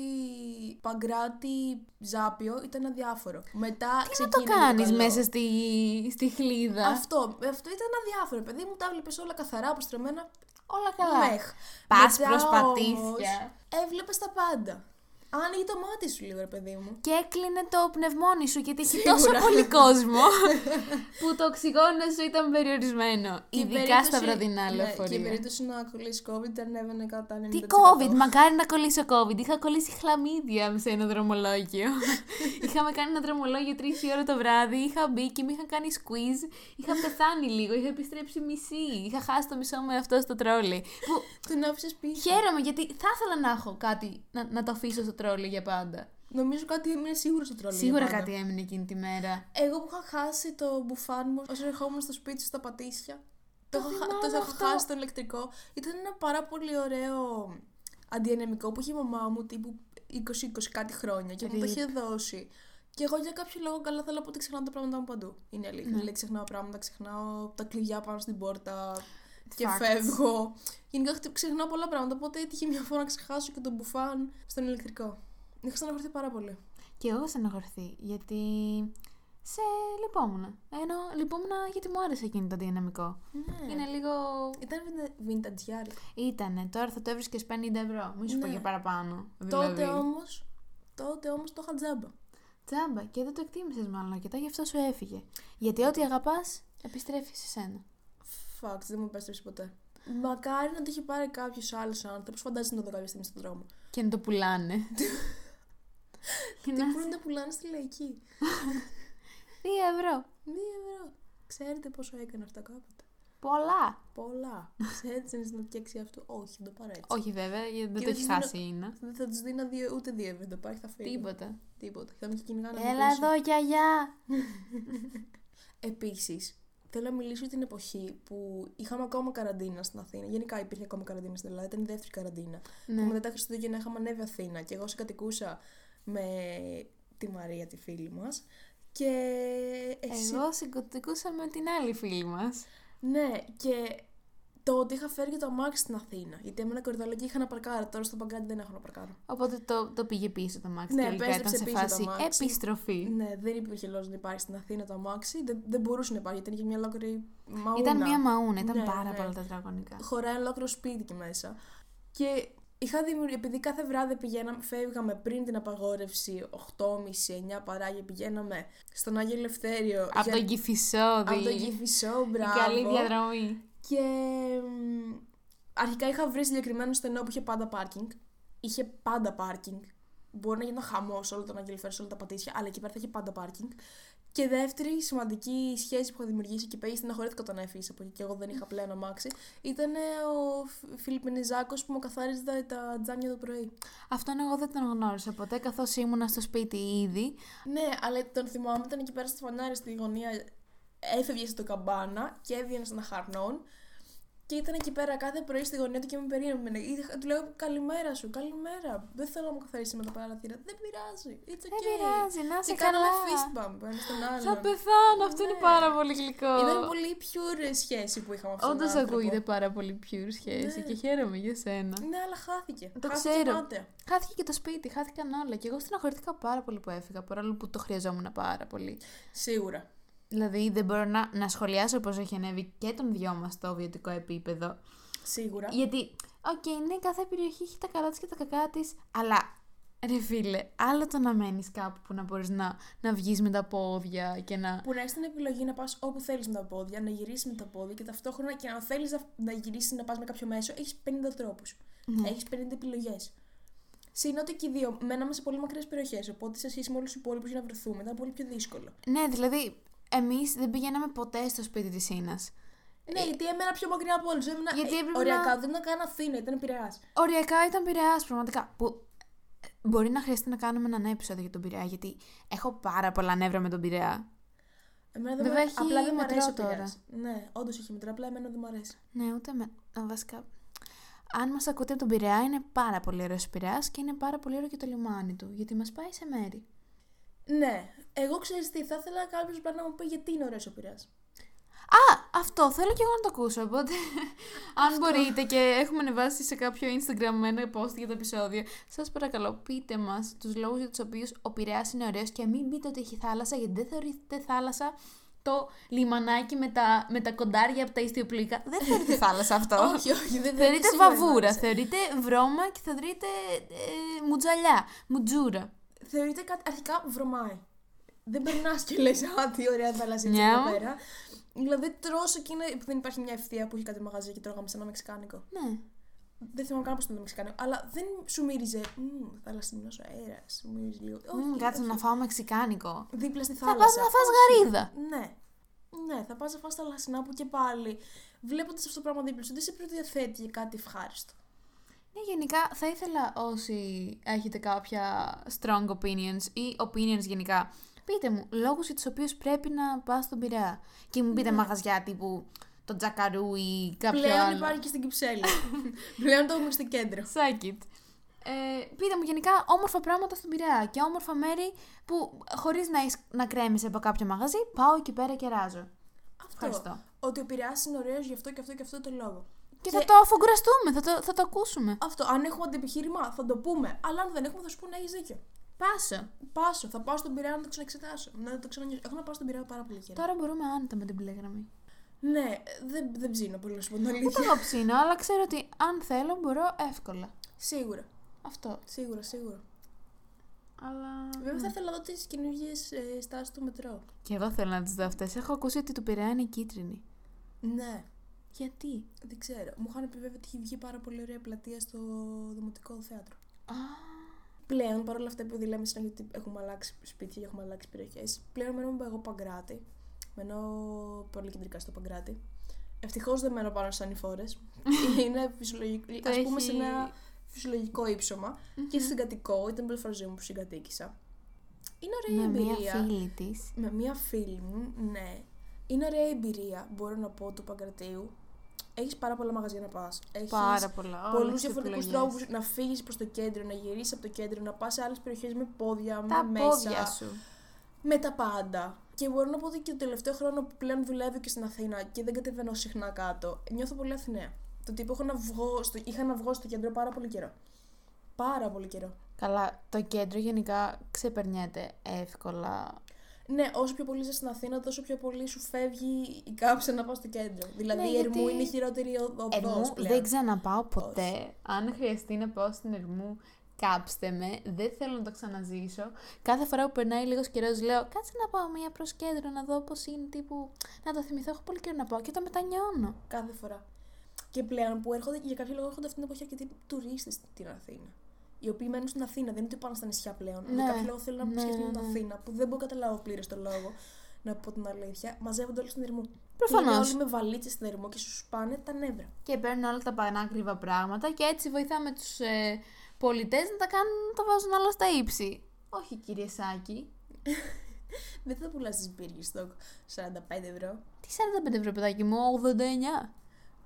Speaker 2: Παγκράτη Ζάπιο ήταν αδιάφορο. Μετά
Speaker 1: Τι να το
Speaker 2: ξεκίνησε
Speaker 1: κάνεις
Speaker 2: καλό.
Speaker 1: μέσα στη, στη χλίδα;
Speaker 2: Αυτό, αυτό ήταν αδιάφορο. Παιδί μου τα έβλεπε όλα καθαρά, αποστρεμμένα.
Speaker 1: Όλα καλά.
Speaker 2: Μεχ.
Speaker 1: Πας
Speaker 2: Μετά
Speaker 1: προς
Speaker 2: όμως,
Speaker 1: πατήσια.
Speaker 2: Έβλεπες τα πάντα. Άνοιγε το μάτι σου λίγο, ρε παιδί μου.
Speaker 1: Και έκλεινε το πνευμόνι σου γιατί έχει
Speaker 2: Σίγουρα.
Speaker 1: τόσο πολύ κόσμο (laughs) που το οξυγόνο σου ήταν περιορισμένο.
Speaker 2: Και η
Speaker 1: Ειδικά
Speaker 2: περίπτωση-
Speaker 1: στα βραδινά
Speaker 2: ναι, Και η
Speaker 1: λεωφορεία.
Speaker 2: περίπτωση να κολλήσει COVID ανέβαινε κατά 90%.
Speaker 1: Τι COVID, μακάρι να κολλήσω COVID. Είχα κολλήσει χλαμίδια σε ένα δρομολόγιο. (laughs) Είχαμε κάνει ένα δρομολόγιο 3 η ώρα το βράδυ. Είχα μπει και με είχαν κάνει squeeze. Είχα πεθάνει λίγο. Είχα επιστρέψει μισή. Είχα χάσει το μισό με αυτό στο τρόλι. Που
Speaker 2: Τον άφησες πίσω.
Speaker 1: χαίρομαι γιατί θα ήθελα να έχω κάτι να, να το αφήσω στο τρόλι για πάντα.
Speaker 2: Νομίζω κάτι έμεινε σίγουρο στο τρόλι.
Speaker 1: Σίγουρα
Speaker 2: για πάντα.
Speaker 1: κάτι έμεινε εκείνη τη μέρα.
Speaker 2: Εγώ που είχα χάσει το μπουφάν μου όσο ερχόμουν στο σπίτι σου στα πατήσια. Το, είχα, χα- το
Speaker 1: θυμάμαι
Speaker 2: είχα
Speaker 1: αυτό.
Speaker 2: χάσει το ηλεκτρικό. Ήταν ένα πάρα πολύ ωραίο αντιανεμικό που είχε η μαμά μου τύπου 20-20 κάτι χρόνια και μου το
Speaker 1: Rip.
Speaker 2: είχε δώσει. Και εγώ για κάποιο λόγο καλά θέλω από ότι ξεχνάω τα πράγματα μου παντού. Είναι αλήθεια.
Speaker 1: Ναι.
Speaker 2: Δηλαδή ξεχνάω πράγματα, ξεχνάω τα κλειδιά πάνω στην πόρτα και
Speaker 1: Facts.
Speaker 2: φεύγω. Γενικά χτε- ξεχνάω πολλά πράγματα. Οπότε έτυχε μια φορά να ξεχάσω και τον μπουφάν στον ηλεκτρικό. Είχα στεναχωρηθεί πάρα πολύ.
Speaker 1: Και εγώ στεναχωρηθεί γιατί σε λυπόμουν. Ενώ λυπόμουν γιατί μου άρεσε εκείνο το δυναμικό.
Speaker 2: Ναι.
Speaker 1: Είναι λίγο.
Speaker 2: Ήταν vintage
Speaker 1: Ήτανε. Τώρα θα το έβρισκες 50 ευρώ. Μη σου πω
Speaker 2: Ναι.
Speaker 1: για παραπάνω.
Speaker 2: Τότε
Speaker 1: Δηλαδή.
Speaker 2: όμως, τότε όμως το είχα τζάμπα.
Speaker 1: Τζάμπα. Και δεν το εκτίμησες μάλλον αρκετά, γι' αυτό σου έφυγε. Γιατί ό,τι αγαπάς, επιστρέφεις σε σένα.
Speaker 2: Fuck, δεν μου επέστρεψε ποτέ. Μακάρι να το είχε πάρει κάποιος άλλος άνθρωπος. Φαντάζεσαι να το δω κάποια στιγμή στον δρόμο.
Speaker 1: Και να το πουλάνε.
Speaker 2: Τι
Speaker 1: να-
Speaker 2: μπορούν να πουλάνε στη λαϊκή.
Speaker 1: 2 ευρώ.
Speaker 2: Μία ευρώ. Ξέρετε πόσο έκανε αυτά κάποτε;
Speaker 1: Πολλά.
Speaker 2: Πολλά. Ξέρετε τι είναι στην αξία αυτού. Όχι, δεν το πάρω έτσι.
Speaker 1: Όχι βέβαια, γιατί δεν
Speaker 2: Και
Speaker 1: το
Speaker 2: δεν
Speaker 1: έχει
Speaker 2: τους δίνω-
Speaker 1: χάσει η Ίνα.
Speaker 2: Δεν θα τους δίνω δύο, ούτε δύο ευρώ. Δεν το πάρει, θα φύγει.
Speaker 1: Τίποτα.
Speaker 2: Τίποτα. Θα με είχε κυνηγάνε.
Speaker 1: Έλα εδώ, γιαγιά. (laughs)
Speaker 2: Επίσης, θέλω να μιλήσω για την εποχή που είχαμε ακόμα καραντίνα στην Αθήνα. Γενικά υπήρχε ακόμα καραντίνα στην Ελλάδα. Ήταν η δεύτερη καραντίνα.
Speaker 1: Ναι.
Speaker 2: Που μετά τα Χριστούγεννα είχαμε ανέβει Αθήνα και εγώ συγκατοικούσα με τη Μαρία, τη φίλη μας. Και εσύ.
Speaker 1: Εγώ συγκοτικούσα με την άλλη φίλη μας.
Speaker 2: Ναι, και τότε είχα φέρει και το αμάξι στην Αθήνα. Γιατί έμενα κορυδαλό και είχα να παρκάρω. Τώρα στο παγκράτη δεν έχω να παρκάρω.
Speaker 1: Οπότε το, το πήγε πίσω το μάξι.
Speaker 2: Ναι,
Speaker 1: και τελικά ήταν
Speaker 2: επέστρεψε
Speaker 1: σε
Speaker 2: πίσω το
Speaker 1: φάση
Speaker 2: αμάξι.
Speaker 1: επιστροφή.
Speaker 2: Ναι, δεν υπήρχε λόγο να υπάρχει στην Αθήνα το αμάξι. Δεν, δεν μπορούσε να υπάρχει γιατί ήταν και μια ολόκληρη μαούνα.
Speaker 1: Ήταν μία μαούνα, ήταν
Speaker 2: Ναι,
Speaker 1: πάρα
Speaker 2: ναι.
Speaker 1: πολλά τετραγωνικά.
Speaker 2: χωράει ολόκληρο σπίτι εκεί μέσα. Και είχα δημιουργήσει, επειδή κάθε βράδυ πηγαίναμε, φεύγαμε πριν την απαγόρευση 8.30-9 παράγια, πηγαίναμε στον Άγιο Ελευθέριο.
Speaker 1: Από
Speaker 2: για-
Speaker 1: τον Κυφισόδη.
Speaker 2: από τον Κηφισό,
Speaker 1: Η
Speaker 2: μπράβο.
Speaker 1: καλή διαδρομή.
Speaker 2: Και μ, αρχικά είχα βρει συγκεκριμένο στενό που είχε πάντα πάρκινγκ. Είχε πάντα πάρκινγκ. Μπορεί να γίνει ένα χαμός όλο τον Άγιο Ελευθέριο, σε όλα τα πατήσια, αλλά εκεί πέρα θα είχε πάντα πάρκινγκ. Και δεύτερη σημαντική σχέση που είχα δημιουργήσει και πέγει στεναχωρήθηκα όταν έφυγες από εκεί και εγώ δεν είχα πλέον αμάξι. Ήταν ο Φ- Φιλιππινιζάκος που μου καθάριζε τα- τα τζάμια το πρωί.
Speaker 1: Αυτόν εγώ δεν τον γνώρισα ποτέ καθώς ήμουνα στο σπίτι ήδη.
Speaker 2: Ναι, αλλά τον θυμάμαι, ήταν εκεί πέρα στο φανάρι στη γωνία. Έφευγε στο καμπάνα και έβγαινε στον αχαρνών. Και ήταν εκεί πέρα κάθε πρωί στη γωνία του και με περίμενε. Είχα- Του λέω Καλημέρα σου, καλημέρα. Δεν θέλω να μου καθαρίσει με τα παραθύρα. Δεν πειράζει. It's okay.
Speaker 1: Δεν πειράζει, να είσαι
Speaker 2: Και κάναμε
Speaker 1: καλά.
Speaker 2: fist bump ένας στον άλλον.
Speaker 1: Θα πεθάνω, αυτό είναι
Speaker 2: Ναι.
Speaker 1: πάρα πολύ γλυκό.
Speaker 2: Ήταν πολύ pure σχέση που είχαμε αυτό.
Speaker 1: Όντως ακούγεται πάρα πολύ pure σχέση
Speaker 2: Ναι.
Speaker 1: και χαίρομαι για σένα.
Speaker 2: Ναι, αλλά χάθηκε.
Speaker 1: Το
Speaker 2: χάθηκε
Speaker 1: ξέρω.
Speaker 2: μάταια.
Speaker 1: Χάθηκε και το σπίτι, χάθηκαν όλα. Και εγώ στεναχωρήθηκα πάρα πολύ που έφυγα, παρόλο που το χρειαζόμουν πάρα πολύ.
Speaker 2: Σίγουρα.
Speaker 1: Δηλαδή δεν μπορώ να, να σχολιάσω πώς έχει ανέβει και των δυο μας το βιοτικό επίπεδο.
Speaker 2: Σίγουρα.
Speaker 1: Γιατί, οκ, ναι, κάθε περιοχή έχει τα καλά της και τα κακά της, αλλά ρε φίλε, άλλο το να μένεις κάπου που να μπορείς να, να βγεις με τα πόδια και να.
Speaker 2: Που να έχεις την επιλογή να πας όπου θέλεις με τα πόδια, να γυρίσεις με τα πόδια και ταυτόχρονα και αν θέλεις να, να γυρίσεις να πας με κάποιο μέσο, έχεις 50 τρόπους.
Speaker 1: Ναι.
Speaker 2: Έχεις 50 επιλογές. Συν ότι και οι δύο μέναμε σε πολύ μακρές περιοχές, οπότε σε σχέση με όλους τους υπόλοιπους για να βρεθούμε ήταν πολύ πιο δύσκολο.
Speaker 1: Ναι, δηλαδή, εμείς δεν πηγαίναμε ποτέ στο σπίτι της Ίνας.
Speaker 2: Ναι, γιατί έμενα πιο μακριά από όλους.
Speaker 1: Ε, Γιατί έπρεπε
Speaker 2: οριακά,
Speaker 1: να-
Speaker 2: δεν ήταν καν Αθήνα, ήταν Πειραιά.
Speaker 1: Οριακά ήταν πειραιά, πραγματικά. Που ε, μπορεί να χρειαστεί να κάνουμε ένα νέο επεισόδιο για τον πειραιά, γιατί έχω πάρα πολλά νεύρα με τον πειραιά.
Speaker 2: Εμένα δεν
Speaker 1: Βέβαια,
Speaker 2: μου-
Speaker 1: έχει
Speaker 2: απλά δεν μου
Speaker 1: μετρό
Speaker 2: αρέσει ο
Speaker 1: τώρα.
Speaker 2: Πειραιάς. Ναι, όντως έχει μετρό, απλά εμένα δεν μου αρέσει.
Speaker 1: Ναι, ούτε με. α, Βασικά. Αν μας ακούτε από τον Πειραιά, είναι πάρα πολύ ωραίος ο Πειραιάς και είναι πάρα πολύ ωραίο και το λιμάνι του, γιατί μας πάει σε μέρη.
Speaker 2: Ναι, εγώ ξέρεις τι, θα ήθελα κάποιος να μου πει γιατί είναι ωραίος ο Πειραιάς.
Speaker 1: Α, Αυτό θέλω και εγώ να το ακούσω. Οπότε, (laughs) αν μπορείτε και έχουμε ανεβάσει σε κάποιο Instagram ένα post για το επεισόδιο, σας παρακαλώ πείτε μας τους λόγους για τους οποίους ο Πειραιάς είναι ωραίος και μην πείτε ότι έχει θάλασσα, γιατί δεν θεωρείτε θάλασσα το λιμανάκι με τα, με τα κοντάρια από τα ιστιοπλοϊκά. Δεν θεωρείται (laughs) θάλασσα αυτό.
Speaker 2: όχι, όχι, δεν
Speaker 1: θεωρείται
Speaker 2: σίγουρα
Speaker 1: βαβούρα.
Speaker 2: θάλασσα.
Speaker 1: Θεωρείται βρώμα και θεωρείται ε, μουτζαλιά, μουτζούρα.
Speaker 2: Θεωρείται κάτι, αρχικά βρωμάει. Δεν περνάς και λες, Α, τι ωραία θάλασσα έτσι
Speaker 1: Νιάου.
Speaker 2: εδώ πέρα. Δηλαδή τρώσω και είναι, που δεν υπάρχει μια ευθεία που έχει κάτι μαγαζί και τρώγαμε σε ένα μεξικάνικο.
Speaker 1: Ναι.
Speaker 2: Δεν θυμάμαι καν πώς ήταν το μεξικάνικο. Αλλά δεν σου μύριζε. Μmm, θαλασσινό αέρας. Σου μύριζε λίγο.
Speaker 1: Μμμ,
Speaker 2: Όχι,
Speaker 1: κάτσε
Speaker 2: όχι.
Speaker 1: να φάω μεξικάνικο.
Speaker 2: Δίπλα στη
Speaker 1: Θα
Speaker 2: θάλασσα.
Speaker 1: πας να φας
Speaker 2: Όχι.
Speaker 1: γαρίδα.
Speaker 2: Ναι. Ναι, θα πας να φας τα λασινά που και πάλι. Βλέποντας αυτό το πράγμα δίπλα σου, δεν σε προδιαθέτει για κάτι ευχάριστο.
Speaker 1: Ναι, γενικά θα ήθελα όσοι έχετε κάποια strong opinions ή opinions γενικά, πείτε μου λόγους για τους οποίους πρέπει να πάω στον Πειραιά. Και μου πείτε μαγαζιά τύπου το Τζακαρού ή κάποιο
Speaker 2: Πλέον
Speaker 1: άλλο.
Speaker 2: υπάρχει και στην Κυψέλη. (laughs) Πλέον το έχουμε στο κέντρο.
Speaker 1: Suck it. Ε, πείτε μου γενικά όμορφα πράγματα στον Πειραιά και όμορφα μέρη που χωρίς να, έχεις- να κρέμεις από κάποιο μαγαζί, πάω εκεί πέρα και ράζω.
Speaker 2: Αυτό.
Speaker 1: Ευχαριστώ.
Speaker 2: Ότι ο Πειραιάς είναι ωραίος γι' αυτό και αυτό και αυτό το λόγο.
Speaker 1: Και, θα το αφογκραστούμε, θα το, θα το ακούσουμε.
Speaker 2: Αυτό. Αν έχουμε αντιεπιχείρημα, θα το πούμε. Αλλά αν δεν έχουμε, θα σου πούνε να έχεις δίκιο.
Speaker 1: Πάσο.
Speaker 2: Πάσο, θα πάω στον Πειραιά να το ξαναεξετάσω. Να το ξανανιώσω. Έχω να πάω στον Πειραιά πάρα πολύ καιρό.
Speaker 1: Τώρα μπορούμε άνετα με την μπλε γραμμή.
Speaker 2: Ναι, δεν, δεν ψήνω πολύ να σου πω την
Speaker 1: Ούτε
Speaker 2: αλήθεια.
Speaker 1: εγώ ψήνω, αλλά ξέρω ότι αν θέλω μπορώ εύκολα.
Speaker 2: Σίγουρα.
Speaker 1: Αυτό.
Speaker 2: Σίγουρα, σίγουρα.
Speaker 1: Αλλά.
Speaker 2: Βέβαια θα ήθελα να δω τις καινούργιες ε, στάσεις του μετρό.
Speaker 1: Και εγώ θέλω να τις δω αυτές. Έχω ακούσει ότι του Πειραιά είναι κίτρινη.
Speaker 2: Ναι,
Speaker 1: Γιατί;
Speaker 2: δεν ξέρω. Μου είχαν επιβεβαιώσει ότι έχει βγει πάρα πολύ ωραία πλατεία στο Δημοτικό Θέατρο.
Speaker 1: Α,
Speaker 2: Πλέον, παρόλα αυτά που λέμε συνέχεια ότι έχουμε αλλάξει σπίτια και έχουμε αλλάξει περιοχές, πλέον μένω εγώ Παγκράτη. Μένω πολύ κεντρικά στο Παγκράτη. Ευτυχώς δεν μένω πάνω στι ανηφόρε. (laughs) Είναι φυσιολογικό.
Speaker 1: Το
Speaker 2: Α πούμε σε
Speaker 1: έχει-
Speaker 2: ένα φυσιολογικό ύψωμα. Και συγκατοικό, ήταν πρώτη φορά στη ζωή μου που συγκατοίκησα. Είναι ωραία
Speaker 1: με
Speaker 2: η
Speaker 1: μία
Speaker 2: εμπειρία.
Speaker 1: φίλη της.
Speaker 2: Με μία φίλη μου, ναι. Είναι ωραία η εμπειρία, μπορώ να πω, του Παγκρατίου. Έχεις πάρα πολλά μαγαζιά να πας.
Speaker 1: Πάρα πολλά.
Speaker 2: Πολλούς
Speaker 1: όλες τις
Speaker 2: διαφορετικούς
Speaker 1: επιλογές.
Speaker 2: τρόπους να φύγεις προς το κέντρο, να γυρίσεις από το κέντρο, να πας σε άλλες περιοχές με πόδια,
Speaker 1: Τα
Speaker 2: με
Speaker 1: πόδια
Speaker 2: μέσα.
Speaker 1: σου.
Speaker 2: Με τα πάντα. Και μπορώ να πω ότι και το τελευταίο χρόνο που πλέον δουλεύω και στην Αθήνα και δεν κατεβαίνω συχνά κάτω, νιώθω πολύ Αθηναία. Το τύπο έχω να βγω στο, είχα να βγω στο κέντρο πάρα πολύ καιρό. Πάρα πολύ καιρό.
Speaker 1: Καλά, το κέντρο γενικά ξεπερνιέται εύκολα.
Speaker 2: Ναι, όσο πιο πολύ είσαι στην Αθήνα, τόσο πιο πολύ σου φεύγει η κάψα να πάω στο κέντρο. Δηλαδή
Speaker 1: Ναι,
Speaker 2: η Ερμού
Speaker 1: γιατί-
Speaker 2: είναι η χειρότερη οδό
Speaker 1: Ερμού
Speaker 2: πλέον.
Speaker 1: δεν ξαναπάω ποτέ. Αν χρειαστεί να πάω στην Ερμού, κάψτε με. Δεν θέλω να το ξαναζήσω. Κάθε φορά που περνάει λίγος καιρός, λέω κάτσε να πάω μία προς κέντρο να δω πώς είναι. Τύπου να το θυμηθώ. Έχω πολύ καιρό να πάω και το μετανιώνω.
Speaker 2: Κάθε φορά. Και πλέον που έρχονται, για κάποιο λόγο έρχονται αυτήν την εποχή αρκετοί τουρίστες στην Αθήνα. Οι οποίοι μένουν στην Αθήνα, δεν είναι ότι πάνε στα νησιά πλέον.
Speaker 1: Ναι,
Speaker 2: Για κάποιο λόγο θέλουν να
Speaker 1: ναι,
Speaker 2: επισκεφτούν
Speaker 1: ναι,
Speaker 2: την
Speaker 1: ναι.
Speaker 2: Αθήνα, που δεν μπορώ να καταλάβω πλήρως το λόγο. Να πω την αλήθεια. Μαζεύονται όλοι στην Ερμού.
Speaker 1: Προφανώς.
Speaker 2: Είναι όλοι με βαλίτσες στην Ερμού και σου σπάνε τα νεύρα.
Speaker 1: Και παίρνουν όλα τα πανάκριβα πράγματα και έτσι βοηθάμε τους ε, πολιτές να τα κάνουν, να τα βάζουν όλα στα ύψη. Όχι, κύριε Σάκη. (laughs)
Speaker 2: Δεν θα πουλάς τις μπύργκες στο 45 ευρώ.
Speaker 1: Τι 45 ευρώ, παιδάκι μου, 89.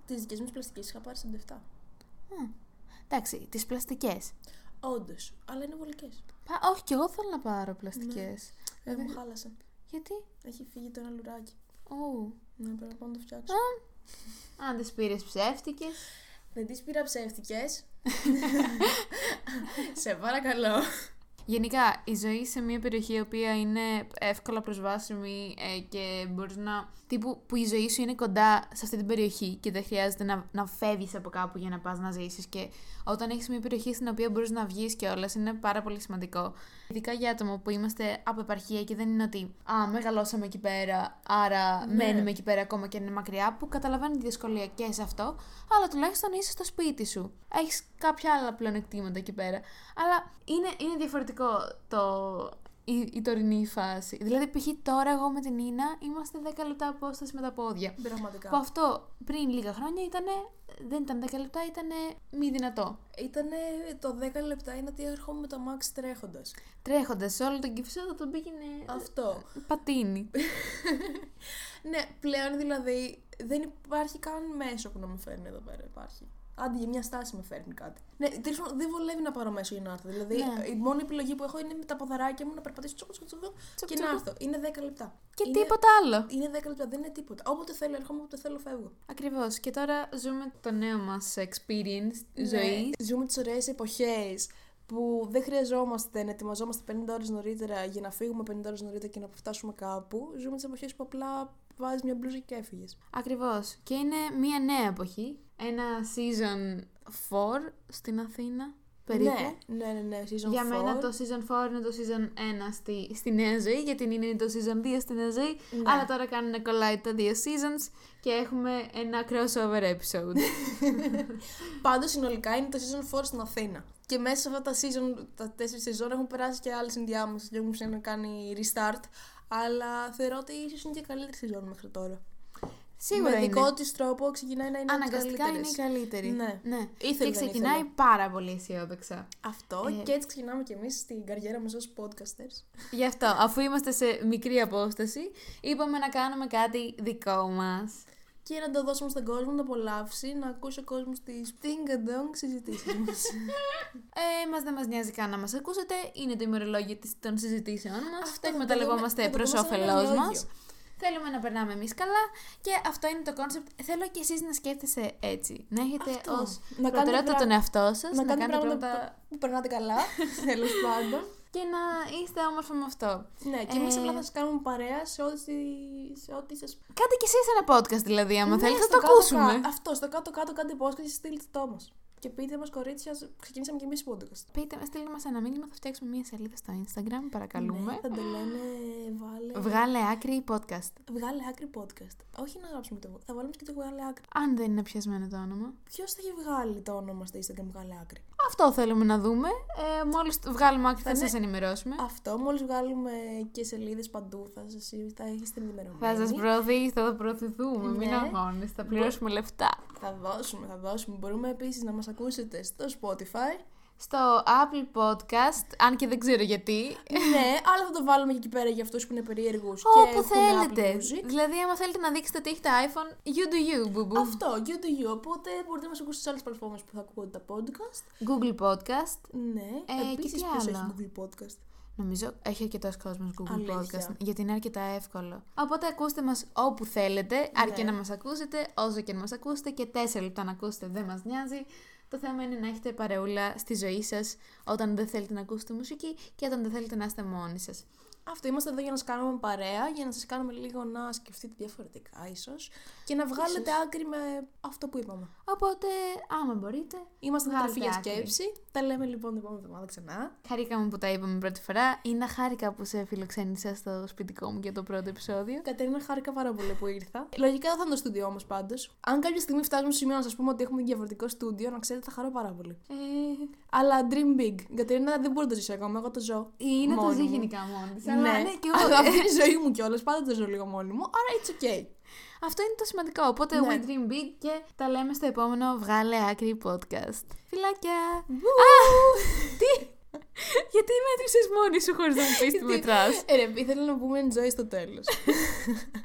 Speaker 2: Τις δικές μου πλαστικές είχα πάρει 47.
Speaker 1: Εντάξει, τις πλαστικές.
Speaker 2: Όντως, αλλά είναι βολικές.
Speaker 1: Όχι, και εγώ θέλω να πάρω πλαστικέ.
Speaker 2: Δεν μου χάλασαν.
Speaker 1: Γιατί;
Speaker 2: Έχει φύγει το ένα λουράκι.
Speaker 1: Ου.
Speaker 2: Ναι, πρέπει να πάω να το φτιάξω.
Speaker 1: Αν τις πήρες ψεύτικες.
Speaker 2: Δεν τις πήρα ψεύτικες. (laughs) Σε παρακαλώ.
Speaker 1: Γενικά, η ζωή σε μια περιοχή η οποία είναι εύκολα προσβάσιμη ε, και μπορείς να. τύπου που η ζωή σου είναι κοντά σε αυτή την περιοχή και δεν χρειάζεται να, να φεύγεις από κάπου για να πας να ζήσεις. Και όταν έχεις μια περιοχή στην οποία μπορείς να βγεις και όλα, είναι πάρα πολύ σημαντικό. Ειδικά για άτομα που είμαστε από επαρχία και δεν είναι ότι Α, μεγαλώσαμε εκεί πέρα, άρα
Speaker 2: Ναι.
Speaker 1: μένουμε εκεί πέρα ακόμα και είναι μακριά, που καταλαβαίνει τη δυσκολία και σε αυτό, αλλά τουλάχιστον είσαι στο σπίτι σου. Έχεις κάποια άλλα πλεονεκτήματα εκεί πέρα. Αλλά είναι, είναι διαφορετικό το, η, η τωρινή φάση. Δηλαδή, π.χ. τώρα εγώ με την Ίνα είμαστε 10 λεπτά απόσταση με τα πόδια.
Speaker 2: Πραγματικά.
Speaker 1: Που αυτό πριν λίγα χρόνια ήταν. Δεν ήταν 10 λεπτά, ήταν μη δυνατό.
Speaker 2: Ήτανε το 10 λεπτά είναι ότι έρχομαι με το Max τρέχοντας.
Speaker 1: Τρέχοντας σε όλο τον κυφισό θα τον πήγαινε.
Speaker 2: Αυτό.
Speaker 1: Πατίνι. (laughs)
Speaker 2: ναι, πλέον δηλαδή δεν υπάρχει καν μέσο που να με φέρνει εδώ πέρα. Υπάρχει. Άντε για μια στάση με φέρνει κάτι. Ναι, τέλος πάντων δεν βολεύει να πάρω μέσο για να έρθω. Δηλαδή
Speaker 1: Ναι.
Speaker 2: η μόνη επιλογή που έχω είναι με τα ποδαράκια μου να περπατήσω τσούκο, τσούκο, τσούκο
Speaker 1: Τσουκ,
Speaker 2: και
Speaker 1: τσουκ.
Speaker 2: να έρθω. Είναι 10 λεπτά.
Speaker 1: Και
Speaker 2: είναι,
Speaker 1: τίποτα άλλο.
Speaker 2: Είναι 10 λεπτά, δεν είναι τίποτα. Όποτε θέλω, έρχομαι, όποτε θέλω, φεύγω.
Speaker 1: Ακριβώς. Και τώρα ζούμε το νέο μας experience
Speaker 2: Ναι,
Speaker 1: ζωής.
Speaker 2: Ζούμε τις ωραίες εποχές που δεν χρειαζόμαστε να ετοιμαζόμαστε 50 ώρες νωρίτερα για να φύγουμε 50 ώρες νωρίτερα και να φτάσουμε κάπου. Ζούμε τις εποχές που απλά βάζεις μια μπλούζα και έφυγες.
Speaker 1: Ακριβώς. Και είναι μια νέα εποχή. Ένα season 4 στην Αθήνα. Περίπου.
Speaker 2: Ναι, ναι, ναι, ναι, season
Speaker 1: Για
Speaker 2: 4.
Speaker 1: μένα το season 4 είναι το season 1 στη, στη νέα ζωή, γιατί είναι το season 2 στη νέα ζωή.
Speaker 2: Ναι.
Speaker 1: Αλλά τώρα κάνουν κολλάει τα δύο seasons και έχουμε ένα crossover episode. (laughs)
Speaker 2: Πάντως συνολικά είναι το season 4 στην Αθήνα. Και μέσα σε αυτά τα season, τα 4 season έχουν περάσει και άλλες ενδιάμεσες και έχουν να κάνει restart. Αλλά θεωρώ ότι ίσως είναι και καλύτερη season μέχρι τώρα.
Speaker 1: Σίγουρα
Speaker 2: Με
Speaker 1: είναι.
Speaker 2: δικό της τρόπο ξεκινάει να είναι από τις
Speaker 1: Αναγκαστικά είναι η
Speaker 2: καλύτερες.
Speaker 1: καλύτερη.
Speaker 2: Ναι.
Speaker 1: ναι.
Speaker 2: Ήθελε,
Speaker 1: και
Speaker 2: δεν
Speaker 1: ξεκινάει
Speaker 2: ήθελε.
Speaker 1: πάρα πολύ αισιόδοξα.
Speaker 2: Αυτό
Speaker 1: Ε.
Speaker 2: και έτσι ξεκινάμε κι εμείς στην καριέρα μας ως podcasters.
Speaker 1: Γι' αυτό, αφού είμαστε σε μικρή απόσταση, είπαμε να κάνουμε κάτι δικό μας.
Speaker 2: Και να το δώσουμε στον κόσμο να το απολαύσει, να ακούσει ο κόσμος τις πτυγκαντόγκ συζητήσεις μας.
Speaker 1: Ε, μας δεν μας νοιάζει καν να μας ακούσετε. Είναι το ημερολόγιο της- των συζητήσεων μας.
Speaker 2: Αυτό,
Speaker 1: το
Speaker 2: θα το
Speaker 1: εκμεταλλευόμαστε
Speaker 2: δούμε- θα το
Speaker 1: προς
Speaker 2: δούμε σαν
Speaker 1: όφελός
Speaker 2: ημερολόγιο.
Speaker 1: μας. Θέλουμε να περνάμε εμείς καλά και αυτό είναι το concept. Θέλω και εσείς να σκέφτεστε έτσι. Να έχετε
Speaker 2: Αυτός.
Speaker 1: ως
Speaker 2: Να κάνετε
Speaker 1: προτεραιότητα
Speaker 2: πρά-
Speaker 1: τον εαυτό σας,
Speaker 2: να
Speaker 1: να,
Speaker 2: κάνετε
Speaker 1: κάνετε
Speaker 2: πράγματα
Speaker 1: πράγματα
Speaker 2: που περνάτε καλά, (laughs) τέλος πάντων.
Speaker 1: και να είστε όμορφα με αυτό.
Speaker 2: Ναι, και εμείς
Speaker 1: Ε,
Speaker 2: απλά θα σας κάνουμε παρέα σε ό,τι, σε ό,τι σα.
Speaker 1: Κάντε κι εσείς ένα podcast δηλαδή, άμα
Speaker 2: Ναι,
Speaker 1: θέλετε, θα
Speaker 2: στο
Speaker 1: το
Speaker 2: κάτω-κάτω-
Speaker 1: ακούσουμε.
Speaker 2: Αυτό, στο κάτω-κάτω κάντε podcast και στείλτε το μας. Και πείτε μας, κορίτσια, ξεκινήσαμε κι εμείς podcast.
Speaker 1: Πείτε, στείλτε μας ένα μήνυμα, θα φτιάξουμε μια σελίδα στο Instagram, παρακαλούμε.
Speaker 2: Ναι, θα το λένε, βάλε.
Speaker 1: Βγάλε άκρη podcast.
Speaker 2: Βγάλε άκρη podcast. Όχι να γράψουμε το. Θα βάλουμε και το βγάλε άκρη.
Speaker 1: Αν δεν είναι πιασμένο το όνομα.
Speaker 2: Ποιος θα έχει βγάλει το όνομα στο Instagram βγάλε άκρη.
Speaker 1: Αυτό θέλουμε να δούμε. Ε, Μόλις βγάλουμε άκρη θα,
Speaker 2: Θα
Speaker 1: σας
Speaker 2: είναι-
Speaker 1: ενημερώσουμε.
Speaker 2: Αυτό, μόλις βγάλουμε και σελίδες παντού, θα, σας, θα έχετε ενημερωμένοι.
Speaker 1: Θα σας προωθήσω, θα προωθηθούμε. Μην
Speaker 2: Ναι.
Speaker 1: αγώνε, θα πληρώσουμε λεφτά.
Speaker 2: Θα δώσουμε, θα δώσουμε. Μπορούμε επίσης να μας ακούσετε στο Spotify.
Speaker 1: Στο Apple Podcast, αν και δεν ξέρω γιατί.
Speaker 2: ναι, αλλά θα το βάλουμε και εκεί πέρα για αυτούς που είναι περίεργους.
Speaker 1: Όπου θέλετε. Δηλαδή, άμα θέλετε να δείξετε ότι έχετε iPhone, you do you, boo boo.
Speaker 2: Αυτό, you do you. Οπότε μπορείτε να μας ακούσετε σε άλλες πλατφόρμες που θα ακούγονται τα podcast.
Speaker 1: Google Podcast.
Speaker 2: Ναι,
Speaker 1: Ε,
Speaker 2: επίσης
Speaker 1: και τι
Speaker 2: ποιο
Speaker 1: άλλο;
Speaker 2: έχει Google podcast;
Speaker 1: Νομίζω έχει αρκετός κόσμος Google
Speaker 2: Αλήθεια.
Speaker 1: Podcast, γιατί είναι αρκετά εύκολο. Οπότε ακούστε μας όπου θέλετε, αρκεί
Speaker 2: Ναι.
Speaker 1: να μας ακούσετε, όσο και να μας ακούσετε και τέσσερα λεπτά να ακούσετε δεν μας νοιάζει. Το θέμα είναι να έχετε παρεούλα στη ζωή σας όταν δεν θέλετε να ακούσετε μουσική και όταν δεν θέλετε να είστε μόνοι σας.
Speaker 2: Αυτό είμαστε εδώ για να σας κάνουμε παρέα, για να σας κάνουμε λίγο να σκεφτείτε διαφορετικά ίσως και να βγάλετε άκρη με αυτό που είπαμε.
Speaker 1: Οπότε, άμα μπορείτε,
Speaker 2: Είμαστε
Speaker 1: Βγάλτε
Speaker 2: τροφή για
Speaker 1: άκρη.
Speaker 2: σκέψη. Τα λέμε λοιπόν την επόμενη εβδομάδα ξανά.
Speaker 1: χαρήκαμε που τα είπαμε πρώτη φορά. Είναι χάρηκα που σε φιλοξένησα στο σπιτικό μου για το πρώτο επεισόδιο.
Speaker 2: Κατερίνα, χάρηκα πάρα πολύ που ήρθα. Λογικά δεν θα είναι το στούντιό μα πάντως. Αν κάποια στιγμή φτάσουμε στο σημείο να σας πούμε ότι έχουμε διαφορετικό στούντιο, να ξέρετε θα χαρώ πάρα πολύ.
Speaker 1: Ε,
Speaker 2: Αλλά dream big. Η Κατερίνα δεν μπορεί να το ζήσει ακόμα. Εγώ το ζω.
Speaker 1: είναι το
Speaker 2: μόνη
Speaker 1: ζει
Speaker 2: μου.
Speaker 1: γενικά μόνη της,
Speaker 2: Ναι,
Speaker 1: αλλά ναι, και εγώ.
Speaker 2: Αλλά αυτή είναι η ζωή μου κιόλας. Πάντα το ζω λίγο μόνη μου. Άρα it's okay.
Speaker 1: Αυτό είναι το σημαντικό. Οπότε
Speaker 2: Ναι.
Speaker 1: we dream big και τα λέμε στο επόμενο Βγάλε Άκρη podcast. Φιλάκια!
Speaker 2: Α,
Speaker 1: Τι! Γιατί μέτρησες μόνη σου χωρίς να μου πεις τι μετράς;
Speaker 2: Ε, ρε, ήθελα να πούμε enjoy στο τέλος.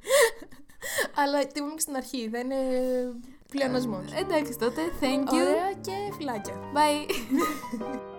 Speaker 2: (laughs) Αλλά τι είπαμε και στην αρχή, δεν είναι πλεονασμό.
Speaker 1: Εντάξει τότε, thank you.
Speaker 2: Ωραία και φυλάκια.
Speaker 1: Bye. (laughs)